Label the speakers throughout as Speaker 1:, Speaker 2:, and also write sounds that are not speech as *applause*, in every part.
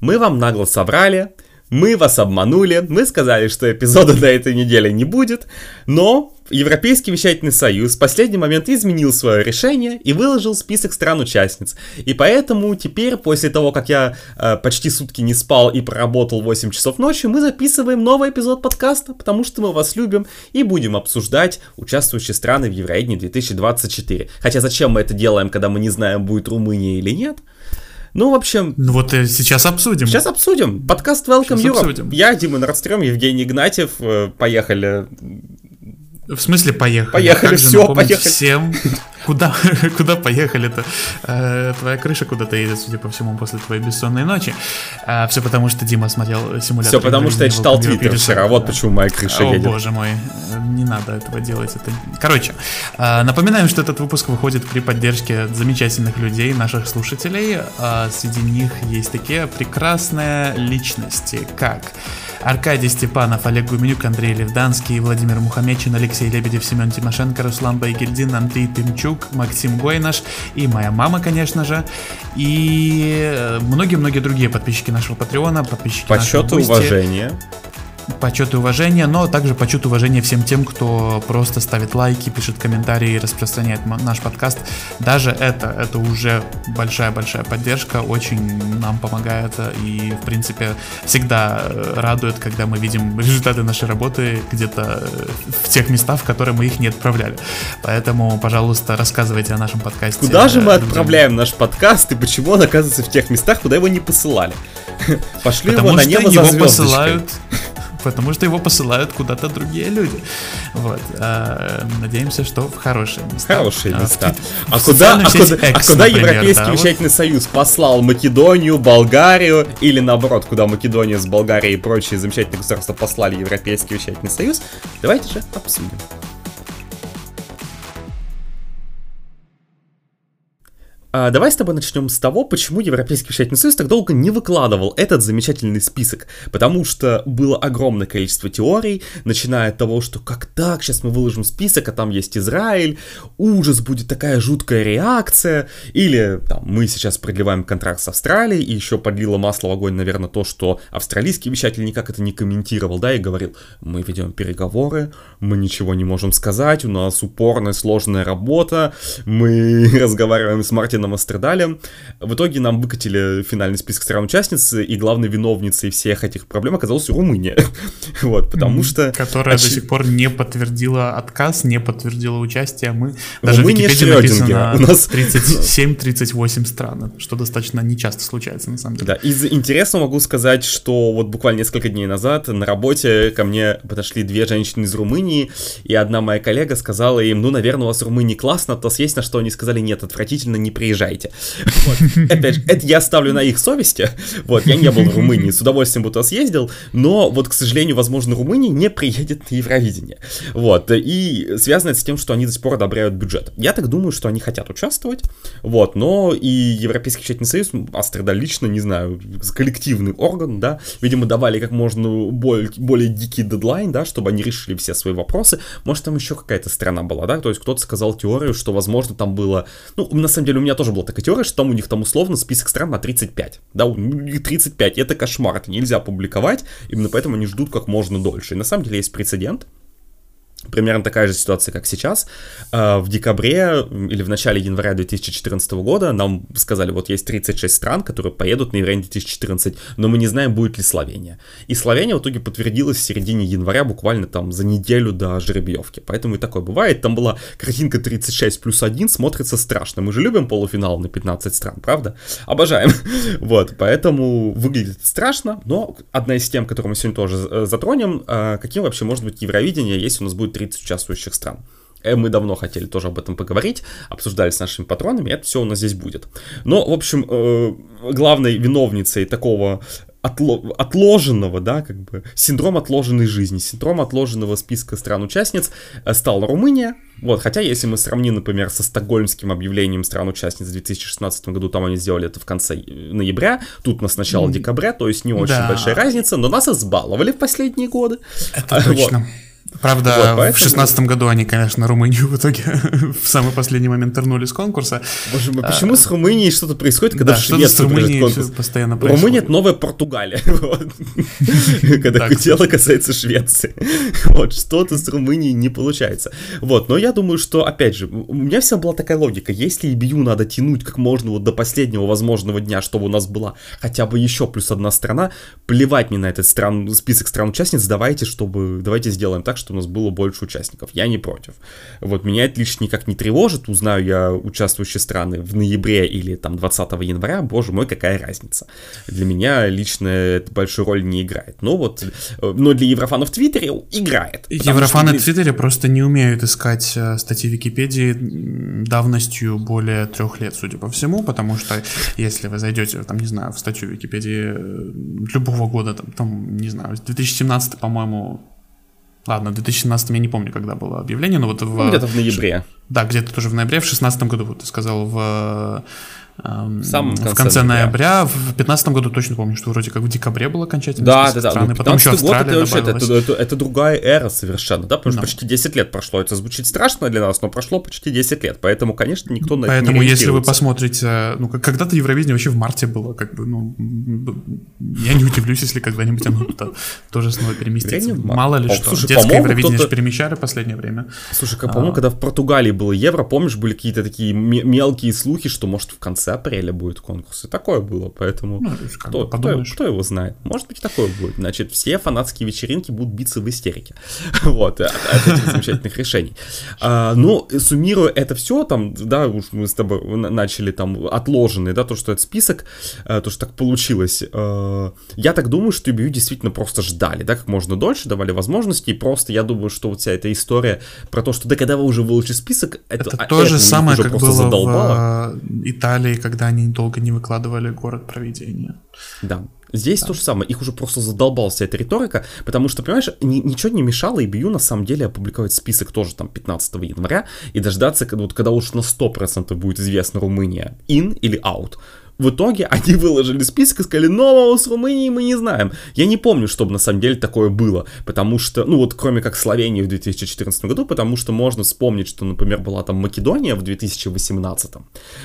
Speaker 1: Мы вам нагло соврали, мы вас обманули, мы сказали, что эпизода на этой неделе не будет, но Европейский вещательный союз в последний момент изменил свое решение и выложил список стран-участниц. И поэтому теперь, после того, как я э, почти сутки не спал и проработал 8 часов ночью, мы записываем новый эпизод подкаста, потому что мы вас любим и будем обсуждать участвующие страны в Евровидении 2024. Хотя зачем мы это делаем, когда мы не знаем, будет Румыния или нет? Ну, в общем...
Speaker 2: Ну вот э, сейчас обсудим.
Speaker 1: Сейчас обсудим. Подкаст Welcome сейчас Europe. Обсудим. Я, Дима Нордстрём, Евгений Игнатьев. Э, поехали.
Speaker 2: В смысле поехали?
Speaker 1: Поехали, все, поехали.
Speaker 2: Всем, Куда, *laughs* куда поехали-то? Э, твоя крыша куда-то едет, судя по всему, после твоей бессонной ночи. А, все потому, что Дима смотрел симулятор.
Speaker 1: Все потому, что я читал твиттер вчера, вот почему моя крыша
Speaker 2: О,
Speaker 1: едет.
Speaker 2: О, боже мой, не надо этого делать. Это... Короче, э, напоминаем, что этот выпуск выходит при поддержке замечательных людей, наших слушателей. Э, среди них есть такие прекрасные личности, как... Аркадий Степанов, Олег Гуменюк, Андрей Левданский, Владимир Мухамечин, Алексей Лебедев, Семен Тимошенко, Руслан Байгельдин, Андрей Пимчук, Максим Гойнаш и моя мама, конечно же, и многие-многие другие подписчики нашего Патреона, подписчики
Speaker 1: Подсчет
Speaker 2: нашего
Speaker 1: и уважение
Speaker 2: почет и уважение, но также почет и уважение всем тем, кто просто ставит лайки, пишет комментарии и распространяет наш подкаст. Даже это, это уже большая-большая поддержка, очень нам помогает и, в принципе, всегда э, радует, когда мы видим результаты нашей работы где-то э, в тех местах, в которые мы их не отправляли. Поэтому, пожалуйста, рассказывайте о нашем подкасте.
Speaker 1: Куда же мы отправляем наш подкаст и почему он оказывается в тех местах, куда его не посылали? *laughs* Пошли
Speaker 2: Потому
Speaker 1: его на небо его за
Speaker 2: посылают *laughs* потому что его посылают куда-то другие люди. Вот. А, надеемся, что в хорошие места.
Speaker 1: Хорошие а, места. А, в куда, а, куда, X, а куда например, Европейский да, вещательный вот. союз послал Македонию, Болгарию или наоборот, куда Македония с Болгарией и прочие замечательные государства послали Европейский вещательный союз? Давайте же обсудим. А, давай с тобой начнем с того, почему Европейский вещательный союз так долго не выкладывал этот замечательный список. Потому что было огромное количество теорий, начиная от того, что как так, сейчас мы выложим список, а там есть Израиль, ужас, будет такая жуткая реакция, или там, мы сейчас продлеваем контракт с Австралией, и еще подлило масло в огонь, наверное, то, что австралийский вещатель никак это не комментировал, да, и говорил, мы ведем переговоры, мы ничего не можем сказать, у нас упорная, сложная работа, мы *laughs* разговариваем с Мартином Мартином Астрадалем. В итоге нам выкатили финальный список стран-участниц, и главной виновницей всех этих проблем оказалась Румыния. *laughs* вот, потому что...
Speaker 2: Которая оч... до сих пор не подтвердила отказ, не подтвердила участие. Мы даже Румыния в Википедии написано у нас 37-38 стран, что достаточно нечасто случается, на самом деле.
Speaker 1: Да, из интересного могу сказать, что вот буквально несколько дней назад на работе ко мне подошли две женщины из Румынии, и одна моя коллега сказала им, ну, наверное, у вас в Румынии классно, то есть на что они сказали, нет, отвратительно, не приезжайте. Вот. Опять же, это я ставлю на их совести. Вот, я не был в Румынии, с удовольствием бы туда съездил, но вот, к сожалению, возможно, Румыния не приедет на Евровидение. Вот, и связано это с тем, что они до сих пор одобряют бюджет. Я так думаю, что они хотят участвовать, вот, но и Европейский вещательный союз, Астрада лично, не знаю, коллективный орган, да, видимо, давали как можно более, более дикий дедлайн, да, чтобы они решили все свои вопросы. Может, там еще какая-то страна была, да, то есть кто-то сказал теорию, что, возможно, там было, ну, на самом деле, у меня тоже была такая теория, что там у них там условно список стран на 35. Да, 35, это кошмар, это нельзя публиковать, именно поэтому они ждут как можно дольше. И на самом деле есть прецедент, Примерно такая же ситуация, как сейчас. А, в декабре или в начале января 2014 года нам сказали, вот есть 36 стран, которые поедут на Евровидение 2014, но мы не знаем, будет ли Словения. И Словения в итоге подтвердилась в середине января, буквально там за неделю до жеребьевки. Поэтому и такое бывает. Там была картинка 36 плюс 1, смотрится страшно. Мы же любим полуфинал на 15 стран, правда? Обожаем. *laughs* Вот, поэтому выглядит страшно, но одна из тем, которую мы сегодня тоже э, затронем, а, каким вообще может быть Евровидение, если у нас будет будет 30 участвующих стран. Э, мы давно хотели тоже об этом поговорить, обсуждали с нашими патронами, это все у нас здесь будет. Но, в общем, э, главной виновницей такого отложенного, да, как бы, синдром отложенной жизни, синдром отложенного списка стран-участниц э, стала Румыния. Вот, хотя, если мы сравним, например, со стокгольмским объявлением стран-участниц в 2016 году, там они сделали это в конце ноября, тут нас начало mm. декабря, то есть не очень да. большая разница, но нас избаловали в последние годы.
Speaker 2: Это точно. *laughs* Вот. Правда, вот, поэтому... в шестнадцатом году они, конечно, Румынию в итоге *laughs* в самый последний момент вернули с конкурса.
Speaker 1: Боже мой, почему а... с Румынией что-то происходит, когда да, Швеции с Румынией конкурс? постоянно происходит. Румыния — это новая Португалия, *laughs* когда дело касается Швеции. *laughs* Вот, что-то с Румынией не получается. Вот, но я думаю, что, опять же, у меня вся была такая логика, если EBU надо тянуть как можно вот до последнего возможного дня, чтобы у нас была хотя бы еще плюс одна страна, плевать мне на этот стран, список стран-участниц, давайте, чтобы, давайте сделаем так, чтобы у нас было больше участников. Я не против. Вот меня это лично никак не тревожит, узнаю я участвующие страны в ноябре или там 20 января, боже мой, какая разница. Для меня лично это большую роль не играет. Но вот, э, но для еврофанов в Твиттере играет.
Speaker 2: Еврофаны что... в Твиттере просто не умеют искать э, статьи Википедии давностью более трех лет, судя по всему, потому что если вы зайдете, там, не знаю, в статью Википедии э, любого года, там, там не знаю, 2017, по-моему, Ладно, в 2017 я не помню, когда было объявление, но вот в...
Speaker 1: Ну, где-то в ноябре.
Speaker 2: Да, где-то тоже в ноябре, в 2016 году, вот ты сказал, в в, самом конце в конце ноября. ноября. В 2015 году точно помню, что вроде как в декабре был окончательный
Speaker 1: да, да, да. Страны, ну, потом еще Австралия год это, вообще, это, это, это другая эра совершенно, да, потому что no. почти 10 лет прошло. Это звучит страшно для нас, но прошло почти 10 лет, поэтому, конечно, никто на
Speaker 2: это Поэтому, если вы посмотрите, ну, когда-то Евровидение вообще в марте было, как бы, ну, я не удивлюсь, если когда-нибудь оно -то тоже снова переместится. Мало ли что. Детское Евровидение же перемещали в последнее время.
Speaker 1: Слушай, как, по-моему, а... когда в Португалии было Евро, помнишь, были какие-то такие мелкие слухи, что, может, в конце апреля будет конкурс. И такое было, поэтому ну, кто, кто, кто его знает? Может быть, такое будет. Значит, все фанатские вечеринки будут биться в истерике. *laughs* вот, от, от этих замечательных решений. А, ну, суммируя это все, там, да, уж мы с тобой начали там отложенный, да, то, что это список, э, то, что так получилось. Э, я так думаю, что EBU действительно просто ждали, да, как можно дольше, давали возможности, и просто я думаю, что вот вся эта история про то, что да, когда вы уже выложили список,
Speaker 2: это, это то же самое, как было задолбало. в э, Италии, когда они долго не выкладывали город проведения.
Speaker 1: Да. Здесь да. то же самое, их уже просто задолбался эта риторика, потому что, понимаешь, ни, ничего не мешало EBU на самом деле опубликовать список тоже там 15 января и дождаться, когда, вот, когда уж на 100% будет известна Румыния in или out в итоге *laughs* они выложили список и сказали, нового с Румынией мы не знаем. Я не помню, чтобы на самом деле такое было, потому что, ну вот кроме как Словении в 2014 году, потому что можно вспомнить, что, например, была там Македония в 2018,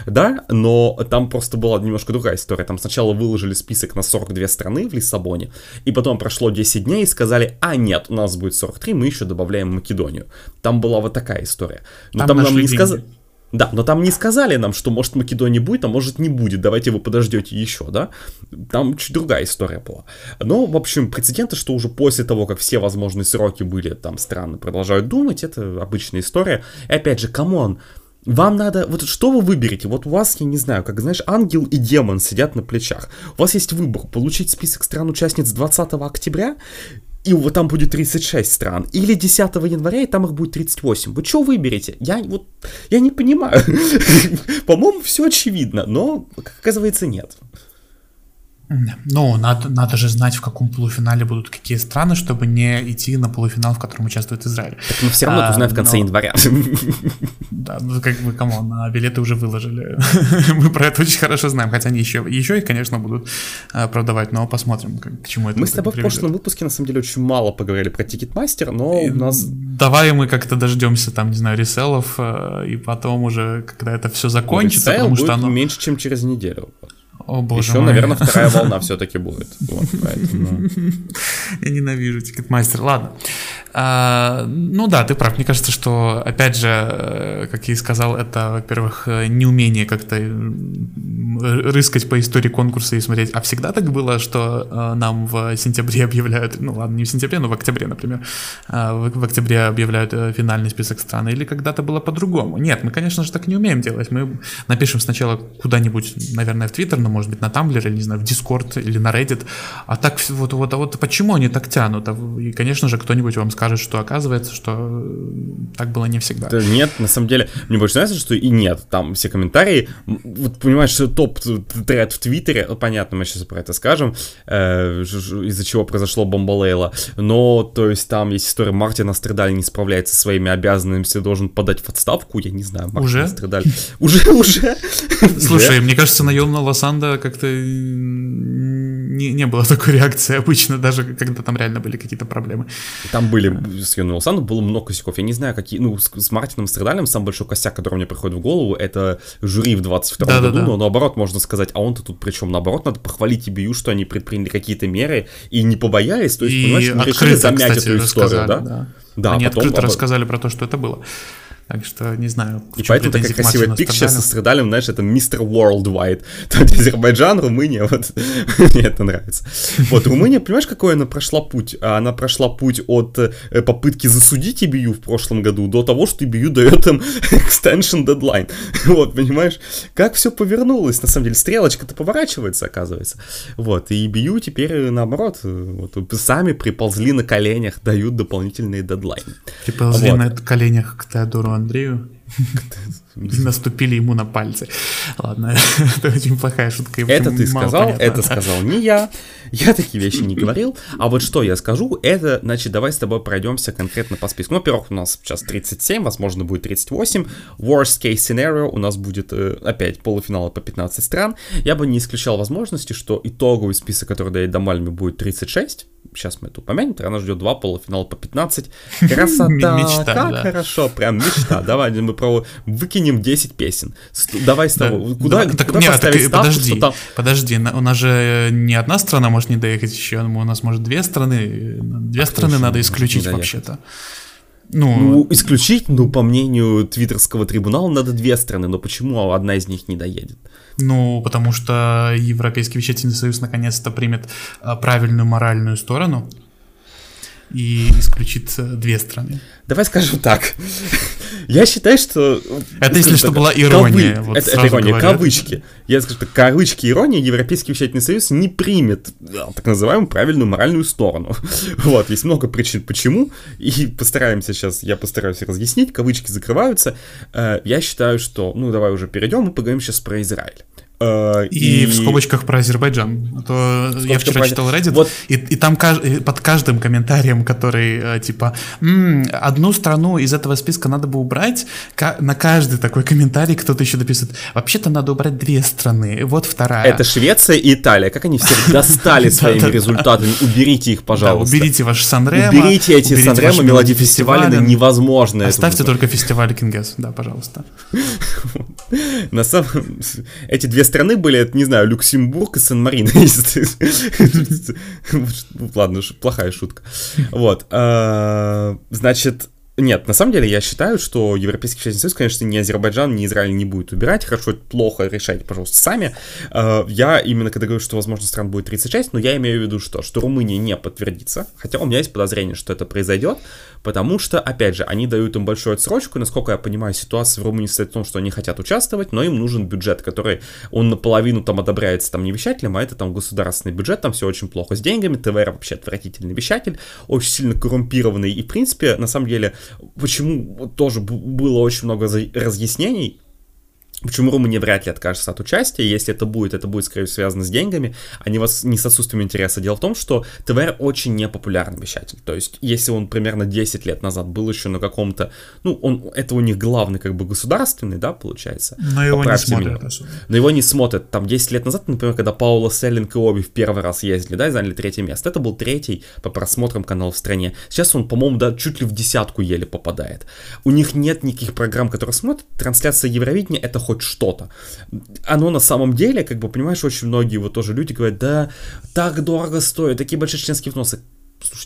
Speaker 1: да, но там просто была немножко другая история. Там сначала выложили список на 42 страны в Лиссабоне, и потом прошло 10 дней и сказали, а нет, у нас будет 43, мы еще добавляем Македонию. Там была вот такая история. Но там, там нам не сказали... Да, но там не сказали нам, что может Македония будет, а может не будет, давайте вы подождете еще, да? Там чуть другая история была. Но, в общем, прецеденты, что уже после того, как все возможные сроки были, там страны продолжают думать, это обычная история. И опять же, come on, вам надо, вот что вы выберете? Вот у вас, я не знаю, как знаешь, ангел и демон сидят на плечах. У вас есть выбор, получить список стран-участниц 20 октября и вот там будет 36 стран, или 10 января, и там их будет 38. Вы что выберете? Я вот, я не понимаю. *laughs* По-моему, все очевидно, но, оказывается, нет.
Speaker 2: Ну, надо, надо же знать, в каком полуфинале будут какие страны, чтобы не идти на полуфинал, в котором участвует Израиль.
Speaker 1: Так мы все равно а, узнаем в конце но... января. *laughs*
Speaker 2: Да, ну как бы, come on, а билеты уже выложили. *laughs* мы про это очень хорошо знаем, хотя они еще, еще их, конечно, будут а, продавать, но посмотрим, как, к чему это
Speaker 1: Мы с тобой приведет. в прошлом выпуске, на самом деле, очень мало поговорили про Ticketmaster, но и, у нас...
Speaker 2: Давай мы как-то дождемся, там, не знаю, resale ов, а, и потом уже, когда это все закончится,
Speaker 1: ну,
Speaker 2: потому что
Speaker 1: оно... меньше, чем через неделю.
Speaker 2: О, боже
Speaker 1: Еще,
Speaker 2: мой.
Speaker 1: наверное, вторая волна *laughs* все-таки будет. Вот, поэтому...
Speaker 2: Я ненавижу Ticketmaster. Ладно. А, ну да, ты прав. Мне кажется, что, опять же, э, как я и сказал, это, во-первых, э, неумение как-то рыскать по истории конкурса и смотреть. А всегда так было, что э, нам в сентябре объявляют, ну ладно, не в сентябре, но в октябре, например, в, в октябре объявляют финальный список стран, или когда-то было по-другому. Нет, мы, конечно же, так не умеем делать. Мы напишем сначала куда-нибудь, наверное, в Твиттер, но, может быть, на Tumblr, или, не знаю, в Discord, или на Reddit. А так вот, вот, а вот почему они так тянут? А и, конечно же, кто-нибудь вам скажет, скажет, что оказывается, что э, так было не всегда.
Speaker 1: Да нет, на самом деле, мне больше нравится, что и нет. Там все комментарии, вот понимаешь, что топ-тред в Твиттере, ну, понятно, мы сейчас про это скажем, э, из-за чего произошло бомбалейла, но, то есть, там есть история, Мартин Астридаль не справляется со своими обязанностями, должен подать в отставку, я не знаю,
Speaker 2: Мартин уже?
Speaker 1: Астридаль. *laughs* Уже, уже.
Speaker 2: Слушай, мне кажется, наемного Лосанда как-то не, не было такой *laughs* реакции обычно, даже когда там реально были какие-то проблемы.
Speaker 1: Там были, с Юном Сану было много косяков. Я не знаю, какие, ну, с, с Мартином Страдалем самый большой косяк, который мне приходит в голову, это жюри в 22 да, году, да, да. но наоборот можно сказать, а он-то тут причем наоборот, надо похвалить EBU, что они предприняли какие-то меры и не побоялись, то есть, и понимаешь, решили замять кстати, эту историю, да?
Speaker 2: да? Да, Они потом, открыто рассказали про то, что это было. Так что не знаю.
Speaker 1: И поэтому такая красивая пикча со страдалем, знаешь, это мистер Worldwide. *laughs* Там Азербайджан, Румыния, вот *laughs* мне это нравится. Вот, Румыния, понимаешь, какой она прошла путь? Она прошла путь от э, попытки засудить EBU в прошлом году до того, что EBU дает им *laughs* extension deadline. Вот, понимаешь, как все повернулось, на самом деле, стрелочка-то поворачивается, оказывается. Вот, и EBU теперь, наоборот, вот, сами приползли на коленях, дают дополнительные дедлайны.
Speaker 2: Приползли вот. на коленях к Теодору Andrigo. *laughs* *laughs* Наступили ему на пальцы. Ладно, *laughs* это очень плохая шутка.
Speaker 1: Это ты сказал, понятно. это сказал не я. Я такие вещи не говорил. А вот что я скажу, это, значит, давай с тобой пройдемся конкретно по списку. Ну, во-первых, у нас сейчас 37, возможно, будет 38. Worst case scenario у нас будет э, опять полуфиналы по 15 стран. Я бы не исключал возможности, что итоговый список, который дает Дамальми, будет 36 сейчас мы это упомянем, она ждет два полуфинала по 15. *laughs* Красота, мечта, как да. хорошо, прям мечта. Давай мы про выкинем 10 песен. Давай с того, куда,
Speaker 2: да, так, куда нет, поставить так, ставку, подожди, там... подожди, у нас же не одна страна может не доехать еще, у нас может две страны, две а страны надо исключить вообще-то.
Speaker 1: Ну, ну, исключить, ну, по мнению твиттерского трибунала, надо две страны, но почему одна из них не доедет?
Speaker 2: Ну, потому что Европейский вещательный союз наконец-то примет а, правильную моральную сторону и исключит э, две страны.
Speaker 1: Давай скажем так. Я считаю, что...
Speaker 2: Это, если что, была ирония.
Speaker 1: Кавы... Вот это, это ирония, кавычки. Я скажу, что кавычки ирония Европейский вещательный союз не примет так называемую правильную моральную сторону. *laughs* Вот, есть много причин, почему, и постараемся сейчас, я постараюсь разъяснить, кавычки закрываются. Э, я считаю, что, ну, давай уже перейдем и поговорим сейчас про Израиль.
Speaker 2: Uh, и, и в скобочках про Азербайджан. А то я вчера про... читал Reddit, вот. и, и там каж... под каждым комментарием, который э, типа М, одну страну из этого списка надо бы убрать, на каждый такой комментарий кто-то еще дописывает. Вообще-то надо убрать две страны. Вот вторая.
Speaker 1: Это Швеция и Италия. Как они всех достали *laughs* своими результатами? Уберите их, пожалуйста.
Speaker 2: Уберите ваш Санремо.
Speaker 1: Уберите эти Санремо, мелодии фестиваля невозможно.
Speaker 2: Оставьте только фестиваль Кингес. Да, пожалуйста. *laughs*
Speaker 1: На самом эти две страны были, это, не знаю, Люксембург и Сан-Марин. *laughs* *laughs* Ладно, плохая шутка. Вот. А, значит, нет, на самом деле я считаю, что Европейский Союз, Союз, конечно, ни Азербайджан, ни Израиль не будет убирать. Хорошо, плохо решайте, пожалуйста, сами. А, я именно когда говорю, что, возможно, стран будет 36, но я имею в виду что? Что Румыния не подтвердится. Хотя у меня есть подозрение, что это произойдет, потому что, опять же, они дают им большую отсрочку, насколько я понимаю, ситуация в Румынии состоит в том, что они хотят участвовать, но им нужен бюджет, который, он наполовину там одобряется там не вещателем, а это там государственный бюджет, там все очень плохо с деньгами, ТВР вообще отвратительный вещатель, очень сильно коррумпированный, и, в принципе, на самом деле, почему тоже было очень много разъяснений, Почему Румыния вряд ли откажется от участия? Если это будет, это будет, скорее всего, связано с деньгами, а не, вас, не с отсутствием интереса. Дело в том, что ТВР очень непопулярный вещатель. То есть, если он примерно 10 лет назад был еще на каком-то... Ну, он, это у них главный, как бы, государственный, да, получается?
Speaker 2: Но его не смотрят
Speaker 1: Но его не смотрят. Там 10 лет назад, например, когда Паула Селлинг и Оби в первый раз ездили, да, и заняли третье место. Это был третий по просмотрам канал в стране. Сейчас он, по-моему, да, чуть ли в десятку еле попадает. У них нет никаких программ, которые смотрят. Трансляция Евровидения — это хоть хоть что-то. Оно на самом деле, как бы, понимаешь, очень многие вот тоже люди говорят, да, так дорого стоит, такие большие членские взносы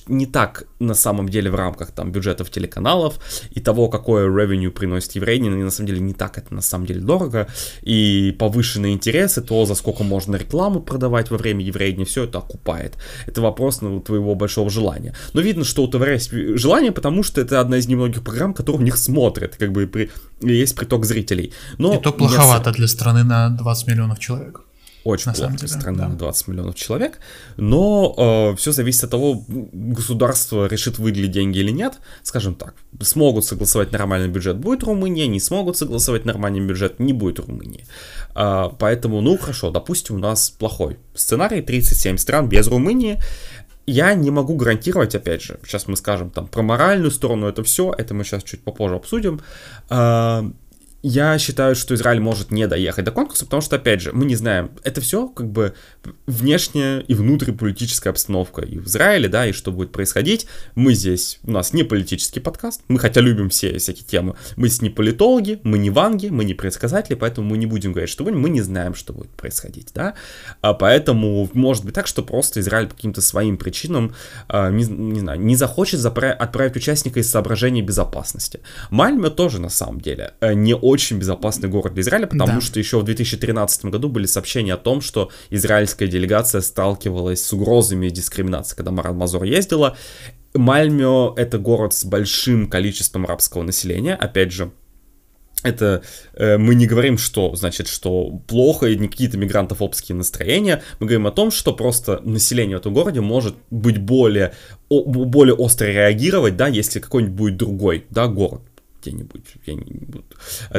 Speaker 1: не так на самом деле в рамках там бюджетов телеканалов и того, какое revenue приносит еврейни, на самом деле не так это на самом деле дорого, и повышенные интересы, то, за сколько можно рекламу продавать во время еврейни, все это окупает. Это вопрос ну, твоего большого желания. Но видно, что у ТВР есть желание, потому что это одна из немногих программ, которые у них смотрят, как бы при, есть приток зрителей. Но
Speaker 2: и то плоховато для страны на 20 миллионов человек
Speaker 1: очень на плохо деле, страна да. на 20 миллионов человек, но э, все зависит от того, государство решит выделить деньги или нет, скажем так, смогут согласовать нормальный бюджет, будет Румыния, не смогут согласовать нормальный бюджет, не будет Румынии. Э, поэтому, ну хорошо, допустим, у нас плохой сценарий, 37 стран без Румынии, я не могу гарантировать, опять же, сейчас мы скажем там про моральную сторону, это все, это мы сейчас чуть попозже обсудим. Э, я считаю, что Израиль может не доехать до конкурса, потому что, опять же, мы не знаем, это все как бы внешняя и внутриполитическая обстановка и в Израиле, да, и что будет происходить. Мы здесь, у нас не политический подкаст, мы хотя любим все всякие темы, мы здесь не политологи, мы не ванги, мы не предсказатели, поэтому мы не будем говорить, что будет, мы не знаем, что будет происходить, да, а поэтому может быть так, что просто Израиль по каким-то своим причинам, а, не, не знаю, не захочет отправить участника из соображений безопасности. Мальме тоже, на самом деле, э, не очень безопасный город для Израиля, потому да. что еще в 2013 году были сообщения о том, что израильская делегация сталкивалась с угрозами дискриминации, когда Марат Мазур ездила. Мальмё — это город с большим количеством арабского населения, опять же, это э, мы не говорим, что значит, что плохо и не какие-то мигрантофобские настроения. Мы говорим о том, что просто население в этом городе может быть более, о, более остро реагировать, да, если какой-нибудь будет другой, да, город где-нибудь, не буду.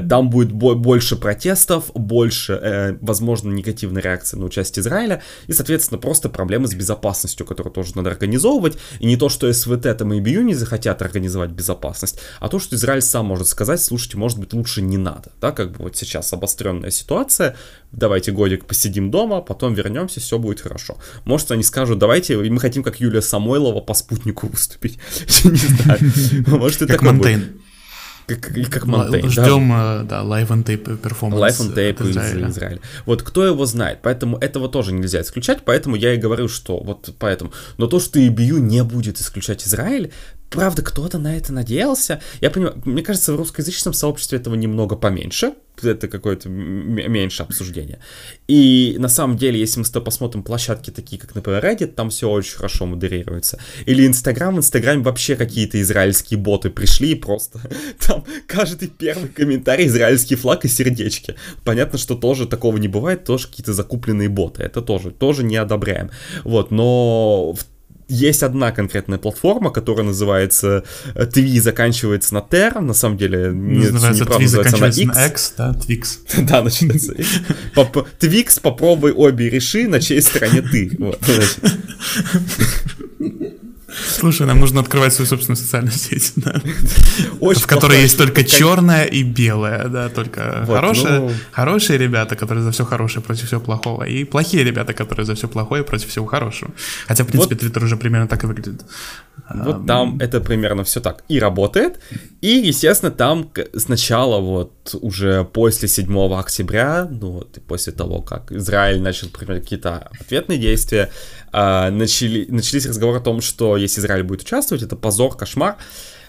Speaker 1: Там будет больше протестов, больше, э, возможно, негативной реакции на участие Израиля, и, соответственно, просто проблемы с безопасностью, которую тоже надо организовывать, и не то, что СВТ там и БИЮ не захотят организовать безопасность, а то, что Израиль сам может сказать, слушайте, может быть, лучше не надо, да, как бы вот сейчас обостренная ситуация, давайте годик посидим дома, потом вернемся, все будет хорошо. Может, они скажут, давайте, мы хотим, как Юлия Самойлова по спутнику выступить, *laughs* не знаю, может, и
Speaker 2: так будет
Speaker 1: как, как Montaigne.
Speaker 2: Ждем, да, да Live on Tape перформанс.
Speaker 1: Live on Tape из Израиля. Израиля. Вот кто его знает, поэтому этого тоже нельзя исключать, поэтому я и говорю, что вот поэтому. Но то, что EBU не будет исключать Израиль, Правда, кто-то на это надеялся. Я понимаю, мне кажется, в русскоязычном сообществе этого немного поменьше. Это какое-то меньше обсуждение. И на самом деле, если мы с тобой посмотрим площадки такие, как, например, Reddit, там все очень хорошо модерируется. Или Инстаграм, в Инстаграме вообще какие-то израильские боты пришли и просто *laughs* там каждый первый комментарий израильский флаг и сердечки. Понятно, что тоже такого не бывает, тоже какие-то закупленные боты. Это тоже, тоже не одобряем. Вот, но в есть одна конкретная платформа, которая называется Twi, заканчивается на Ter, на самом деле
Speaker 2: не, называется не Twi, заканчивается на X. на X, да, Twix. *laughs*
Speaker 1: да, начинается. Twix, попробуй обе реши, на чьей стороне ты.
Speaker 2: Слушай, нам нужно открывать свою собственную социальную сеть, да. Очень в которой есть только черное и белое, да, только вот, хорошие, ну... хорошие ребята, которые за все хорошее против всего плохого, и плохие ребята, которые за все плохое против всего хорошего. Хотя, в принципе, вот. Твиттер уже примерно так и выглядит.
Speaker 1: Вот там это примерно все так и работает. И, естественно, там сначала вот уже после 7 октября, ну вот после того, как Израиль начал принимать какие-то ответные действия, э, начали, начались разговоры о том, что если Израиль будет участвовать, это позор, кошмар.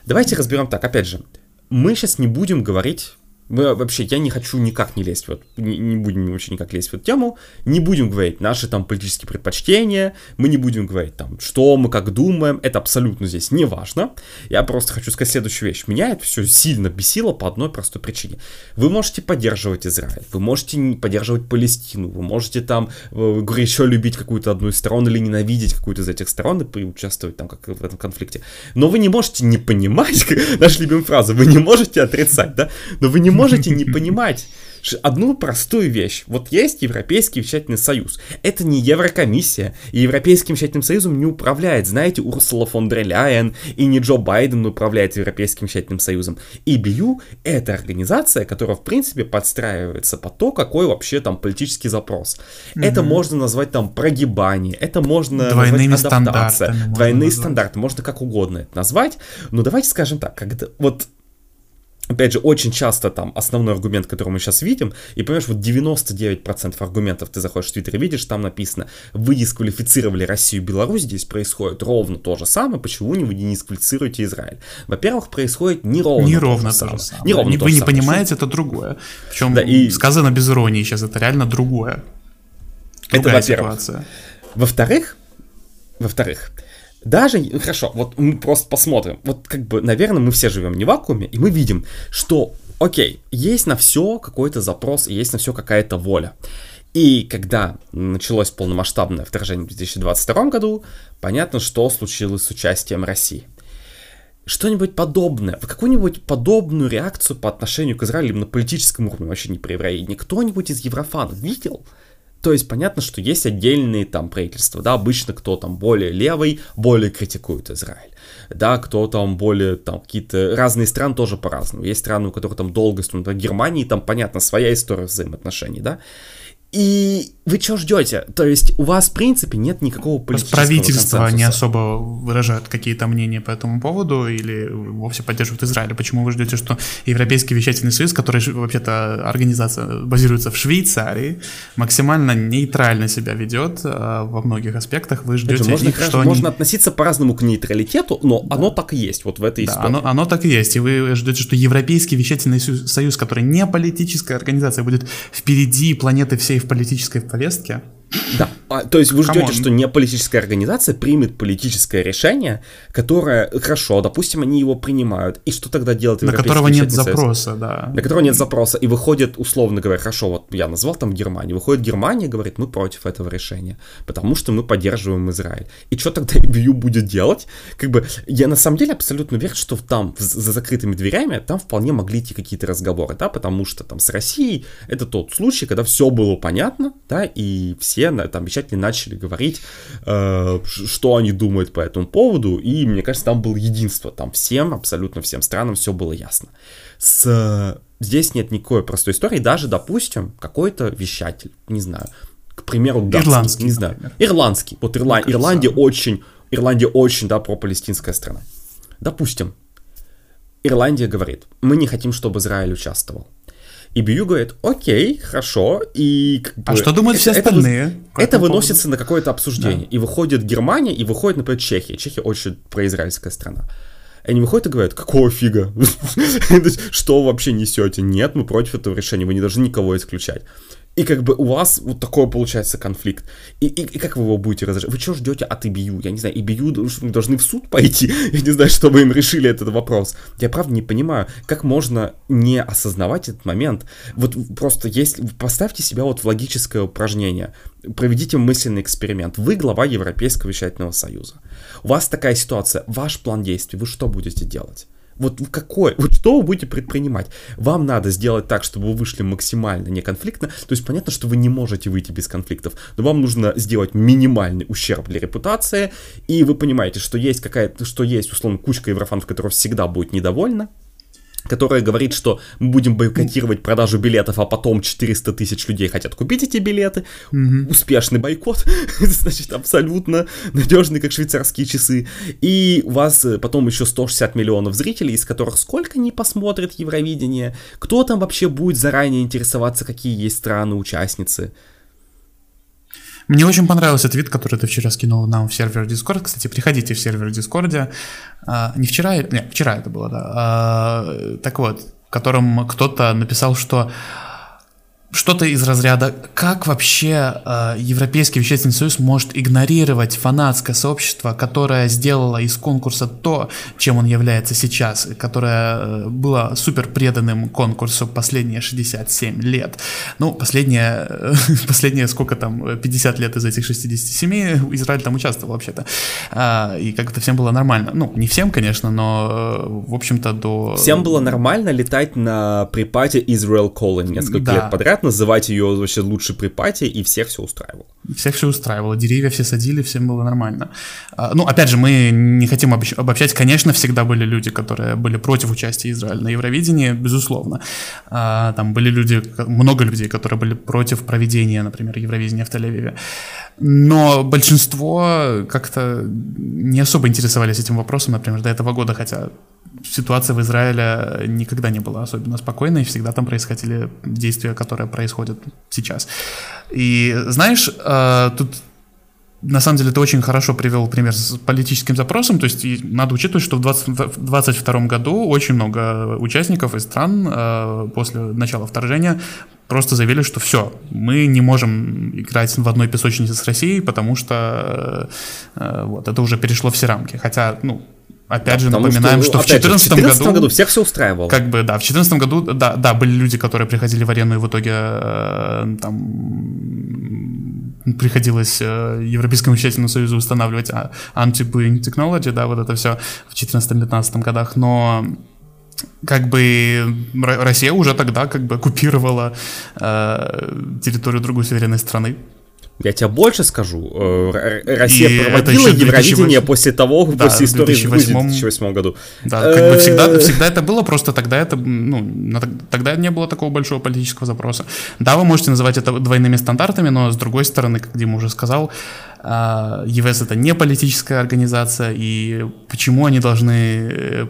Speaker 1: Давайте разберем так, опять же, мы сейчас не будем говорить вообще, я не хочу никак не лезть, вот, не, не будем вообще никак лезть в эту тему, не будем говорить наши там политические предпочтения, мы не будем говорить там, что мы как думаем, это абсолютно здесь не важно. Я просто хочу сказать следующую вещь. Меня это все сильно бесило по одной простой причине. Вы можете поддерживать Израиль, вы можете не поддерживать Палестину, вы можете там э, еще любить какую-то одну из сторон или ненавидеть какую-то из этих сторон и участвовать там как в этом конфликте. Но вы не можете не понимать, *laughs* наша любимая фраза, вы не можете отрицать, да, но вы не можете не понимать одну простую вещь. Вот есть Европейский вещательный союз. Это не Еврокомиссия. И Европейским вещательным союзом не управляет, знаете, Урсула фон дер Ляйен и не Джо Байден управляет Европейским вещательным союзом. EBU — это организация, которая, в принципе, подстраивается под то, какой вообще там политический запрос. Mm-hmm. Это можно назвать там прогибание, это можно
Speaker 2: Двойными назвать адаптация,
Speaker 1: двойные назвать. стандарты, можно как угодно это назвать. Но давайте скажем так, когда вот Опять же, очень часто там основной аргумент, который мы сейчас видим, и понимаешь, вот 99% аргументов ты заходишь в Твиттер и видишь, там написано, вы дисквалифицировали Россию и Беларусь, здесь происходит ровно то же самое, почему не вы не дисквалифицируете Израиль? Во-первых, происходит не ровно,
Speaker 2: не ровно то, же самое. самое. Не ровно вы не самое, понимаете, это другое. Причем да, и... сказано без иронии сейчас, это реально другое.
Speaker 1: Другая это во-первых. Во-вторых, во-вторых, даже, хорошо, вот мы просто посмотрим. Вот как бы, наверное, мы все живем не в вакууме, и мы видим, что, окей, есть на все какой-то запрос, и есть на все какая-то воля. И когда началось полномасштабное вторжение в 2022 году, понятно, что случилось с участием России. Что-нибудь подобное, какую-нибудь подобную реакцию по отношению к Израилю на политическом уровне, вообще не про евреи, кто-нибудь из еврофанов видел? То есть понятно, что есть отдельные там правительства, да, обычно кто там более левый, более критикует Израиль, да, кто там более, там, какие-то разные страны тоже по-разному. Есть страны, у которых там долго, например, Германии, там, понятно, своя история взаимоотношений, да, и вы что ждете? То есть у вас, в принципе, нет никакого политического
Speaker 2: Правительство
Speaker 1: консенсуса.
Speaker 2: не особо выражает какие-то мнения по этому поводу или вовсе поддерживает Израиль. Почему вы ждете, что Европейский вещательный союз, который вообще-то организация базируется в Швейцарии, максимально нейтрально себя ведет э, во многих аспектах? Вы ждете
Speaker 1: же, можно,
Speaker 2: их,
Speaker 1: что можно они... относиться по-разному к нейтралитету, но да. оно так и есть вот в этой да, истории.
Speaker 2: Оно, оно так и есть. И вы ждете, что Европейский вещательный союз, который не политическая организация, будет впереди планеты всей в политической повестке.
Speaker 1: Да, а, то есть вы ждете, что не политическая организация примет политическое решение, которое, хорошо, допустим, они его принимают, и что тогда делать
Speaker 2: На которого нет запроса, да.
Speaker 1: На которого нет запроса, и выходит, условно говоря, хорошо, вот я назвал там Германию, выходит Германия и говорит, мы против этого решения, потому что мы поддерживаем Израиль. И что тогда *laughs* EBU будет делать? Как бы, я на самом деле абсолютно уверен, что там, за закрытыми дверями, там вполне могли идти какие-то разговоры, да, потому что там с Россией это тот случай, когда все было понятно, да, и все все там вещатели начали говорить, э, что они думают по этому поводу, и мне кажется, там было единство, там всем, абсолютно всем странам все было ясно. С... Здесь нет никакой простой истории, даже, допустим, какой-то вещатель, не знаю, к примеру,
Speaker 2: датский, ирландский,
Speaker 1: не знаю, например. ирландский, вот Ирла... Ирландия очень, Ирландия очень, да, пропалестинская страна. Допустим, Ирландия говорит, мы не хотим, чтобы Израиль участвовал. И Бью говорит, окей, хорошо, и...
Speaker 2: Как а бы, а что думают все остальные?
Speaker 1: Это, это выносится поводу? на какое-то обсуждение. Да. И выходит Германия, и выходит, например, Чехия. Чехия очень произраильская страна. И они выходят и говорят, какого фига? *laughs* Что вообще несете? Нет, мы против этого решения, вы не должны никого исключать. И как бы у вас вот такой получается конфликт. И, и, и как вы его будете разрешать? Вы что ждете от ИБЮ? Я не знаю, ИБЮ должны в суд пойти? *laughs* Я не знаю, чтобы им решили этот вопрос. Я правда не понимаю, как можно не осознавать этот момент. Вот просто если... Поставьте себя вот в логическое упражнение. Проведите мысленный эксперимент. Вы глава Европейского вещательного союза. У вас такая ситуация. Ваш план действий. Вы что будете делать? Вот какой, вот что вы будете предпринимать? Вам надо сделать так, чтобы вы вышли максимально неконфликтно. То есть понятно, что вы не можете выйти без конфликтов, но вам нужно сделать минимальный ущерб для репутации, и вы понимаете, что есть какая-то, что есть, условно, кучка еврофанов, которая всегда будет недовольна, которая говорит, что мы будем бойкотировать продажу билетов, а потом 400 тысяч людей хотят купить эти билеты. Mm-hmm. Успешный бойкот, *laughs* значит, абсолютно надежный, как швейцарские часы. И у вас э, потом еще 160 миллионов зрителей, из которых сколько не посмотрят Евровидение, кто там вообще будет заранее интересоваться, какие есть страны-участницы.
Speaker 2: Мне очень понравился твит, который ты вчера скинул нам в сервер Discord. Кстати, приходите в сервер Discord. А, не вчера, нет, вчера это было, да. А, так вот, в котором кто-то написал, что что-то из разряда, как вообще э, Европейский вещественный союз может игнорировать фанатское сообщество, которое сделало из конкурса то, чем он является сейчас, которое э, было супер преданным конкурсу последние 67 лет. Ну, последние, э, *laughs* последние сколько там, 50 лет из этих 67 Израиль там участвовал вообще-то. Э, и как-то всем было нормально. Ну, не всем, конечно, но, э, в общем-то, до...
Speaker 1: Всем было нормально летать на припате Israel Calling несколько да. лет подряд, называть ее вообще лучше припати, и всех все устраивало.
Speaker 2: Всех все устраивало, деревья все садили, всем было нормально. А, ну, опять же, мы не хотим обобщать, конечно, всегда были люди, которые были против участия Израиля на Евровидении, безусловно. А, там были люди, много людей, которые были против проведения, например, Евровидения в Тель-Авиве. Но большинство как-то не особо интересовались этим вопросом, например, до этого года, хотя ситуация в Израиле никогда не была особенно спокойной, всегда там происходили действия, которые происходят сейчас. И знаешь, э, тут на самом деле ты очень хорошо привел пример с политическим запросом, то есть надо учитывать, что в 2022 году очень много участников из стран э, после начала вторжения просто заявили, что все, мы не можем играть в одной песочнице с Россией, потому что э, вот, это уже перешло все рамки. Хотя, ну, Опять же, напоминаем, что, что в 2014 году,
Speaker 1: году всех все устраивало.
Speaker 2: Как бы, да, в 2014 году, да, да, были люди, которые приходили в арену, и в итоге э, там приходилось э, Европейскому вещательному союзу устанавливать anti-bullying technology, да, вот это все в 2014-2015 годах, но как бы Россия уже тогда как бы оккупировала э, территорию другой суверенной страны.
Speaker 1: Я тебе больше скажу. Э, Россия и проводила Евровидение после того, да, после истории в 2008... в 2008 году.
Speaker 2: Да, как бы всегда, э. всегда это было, просто тогда это, ну, тогда не было такого большого политического запроса. Да, вы можете называть это двойными стандартами, но с другой стороны, как Дима уже сказал, а, ЕВС это не политическая организация, и почему они должны э,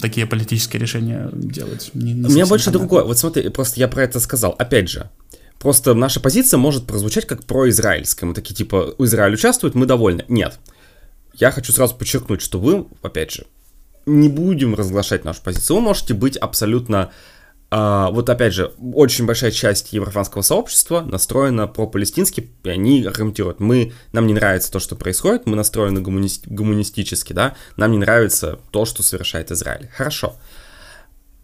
Speaker 2: такие политические решения делать?
Speaker 1: Не, не У меня больше понятно. другое. Вот смотри, просто я про это сказал. Опять же, Просто наша позиция может прозвучать как произраильская. Мы такие, типа, Израиль участвует, мы довольны. Нет. Я хочу сразу подчеркнуть, что вы, опять же, не будем разглашать нашу позицию. Вы можете быть абсолютно... Uh, вот опять же, очень большая часть еврофанского сообщества настроена про-палестински, и они аргументируют, мы, нам не нравится то, что происходит, мы настроены гумани- гуманистически, да, нам не нравится то, что совершает Израиль. Хорошо.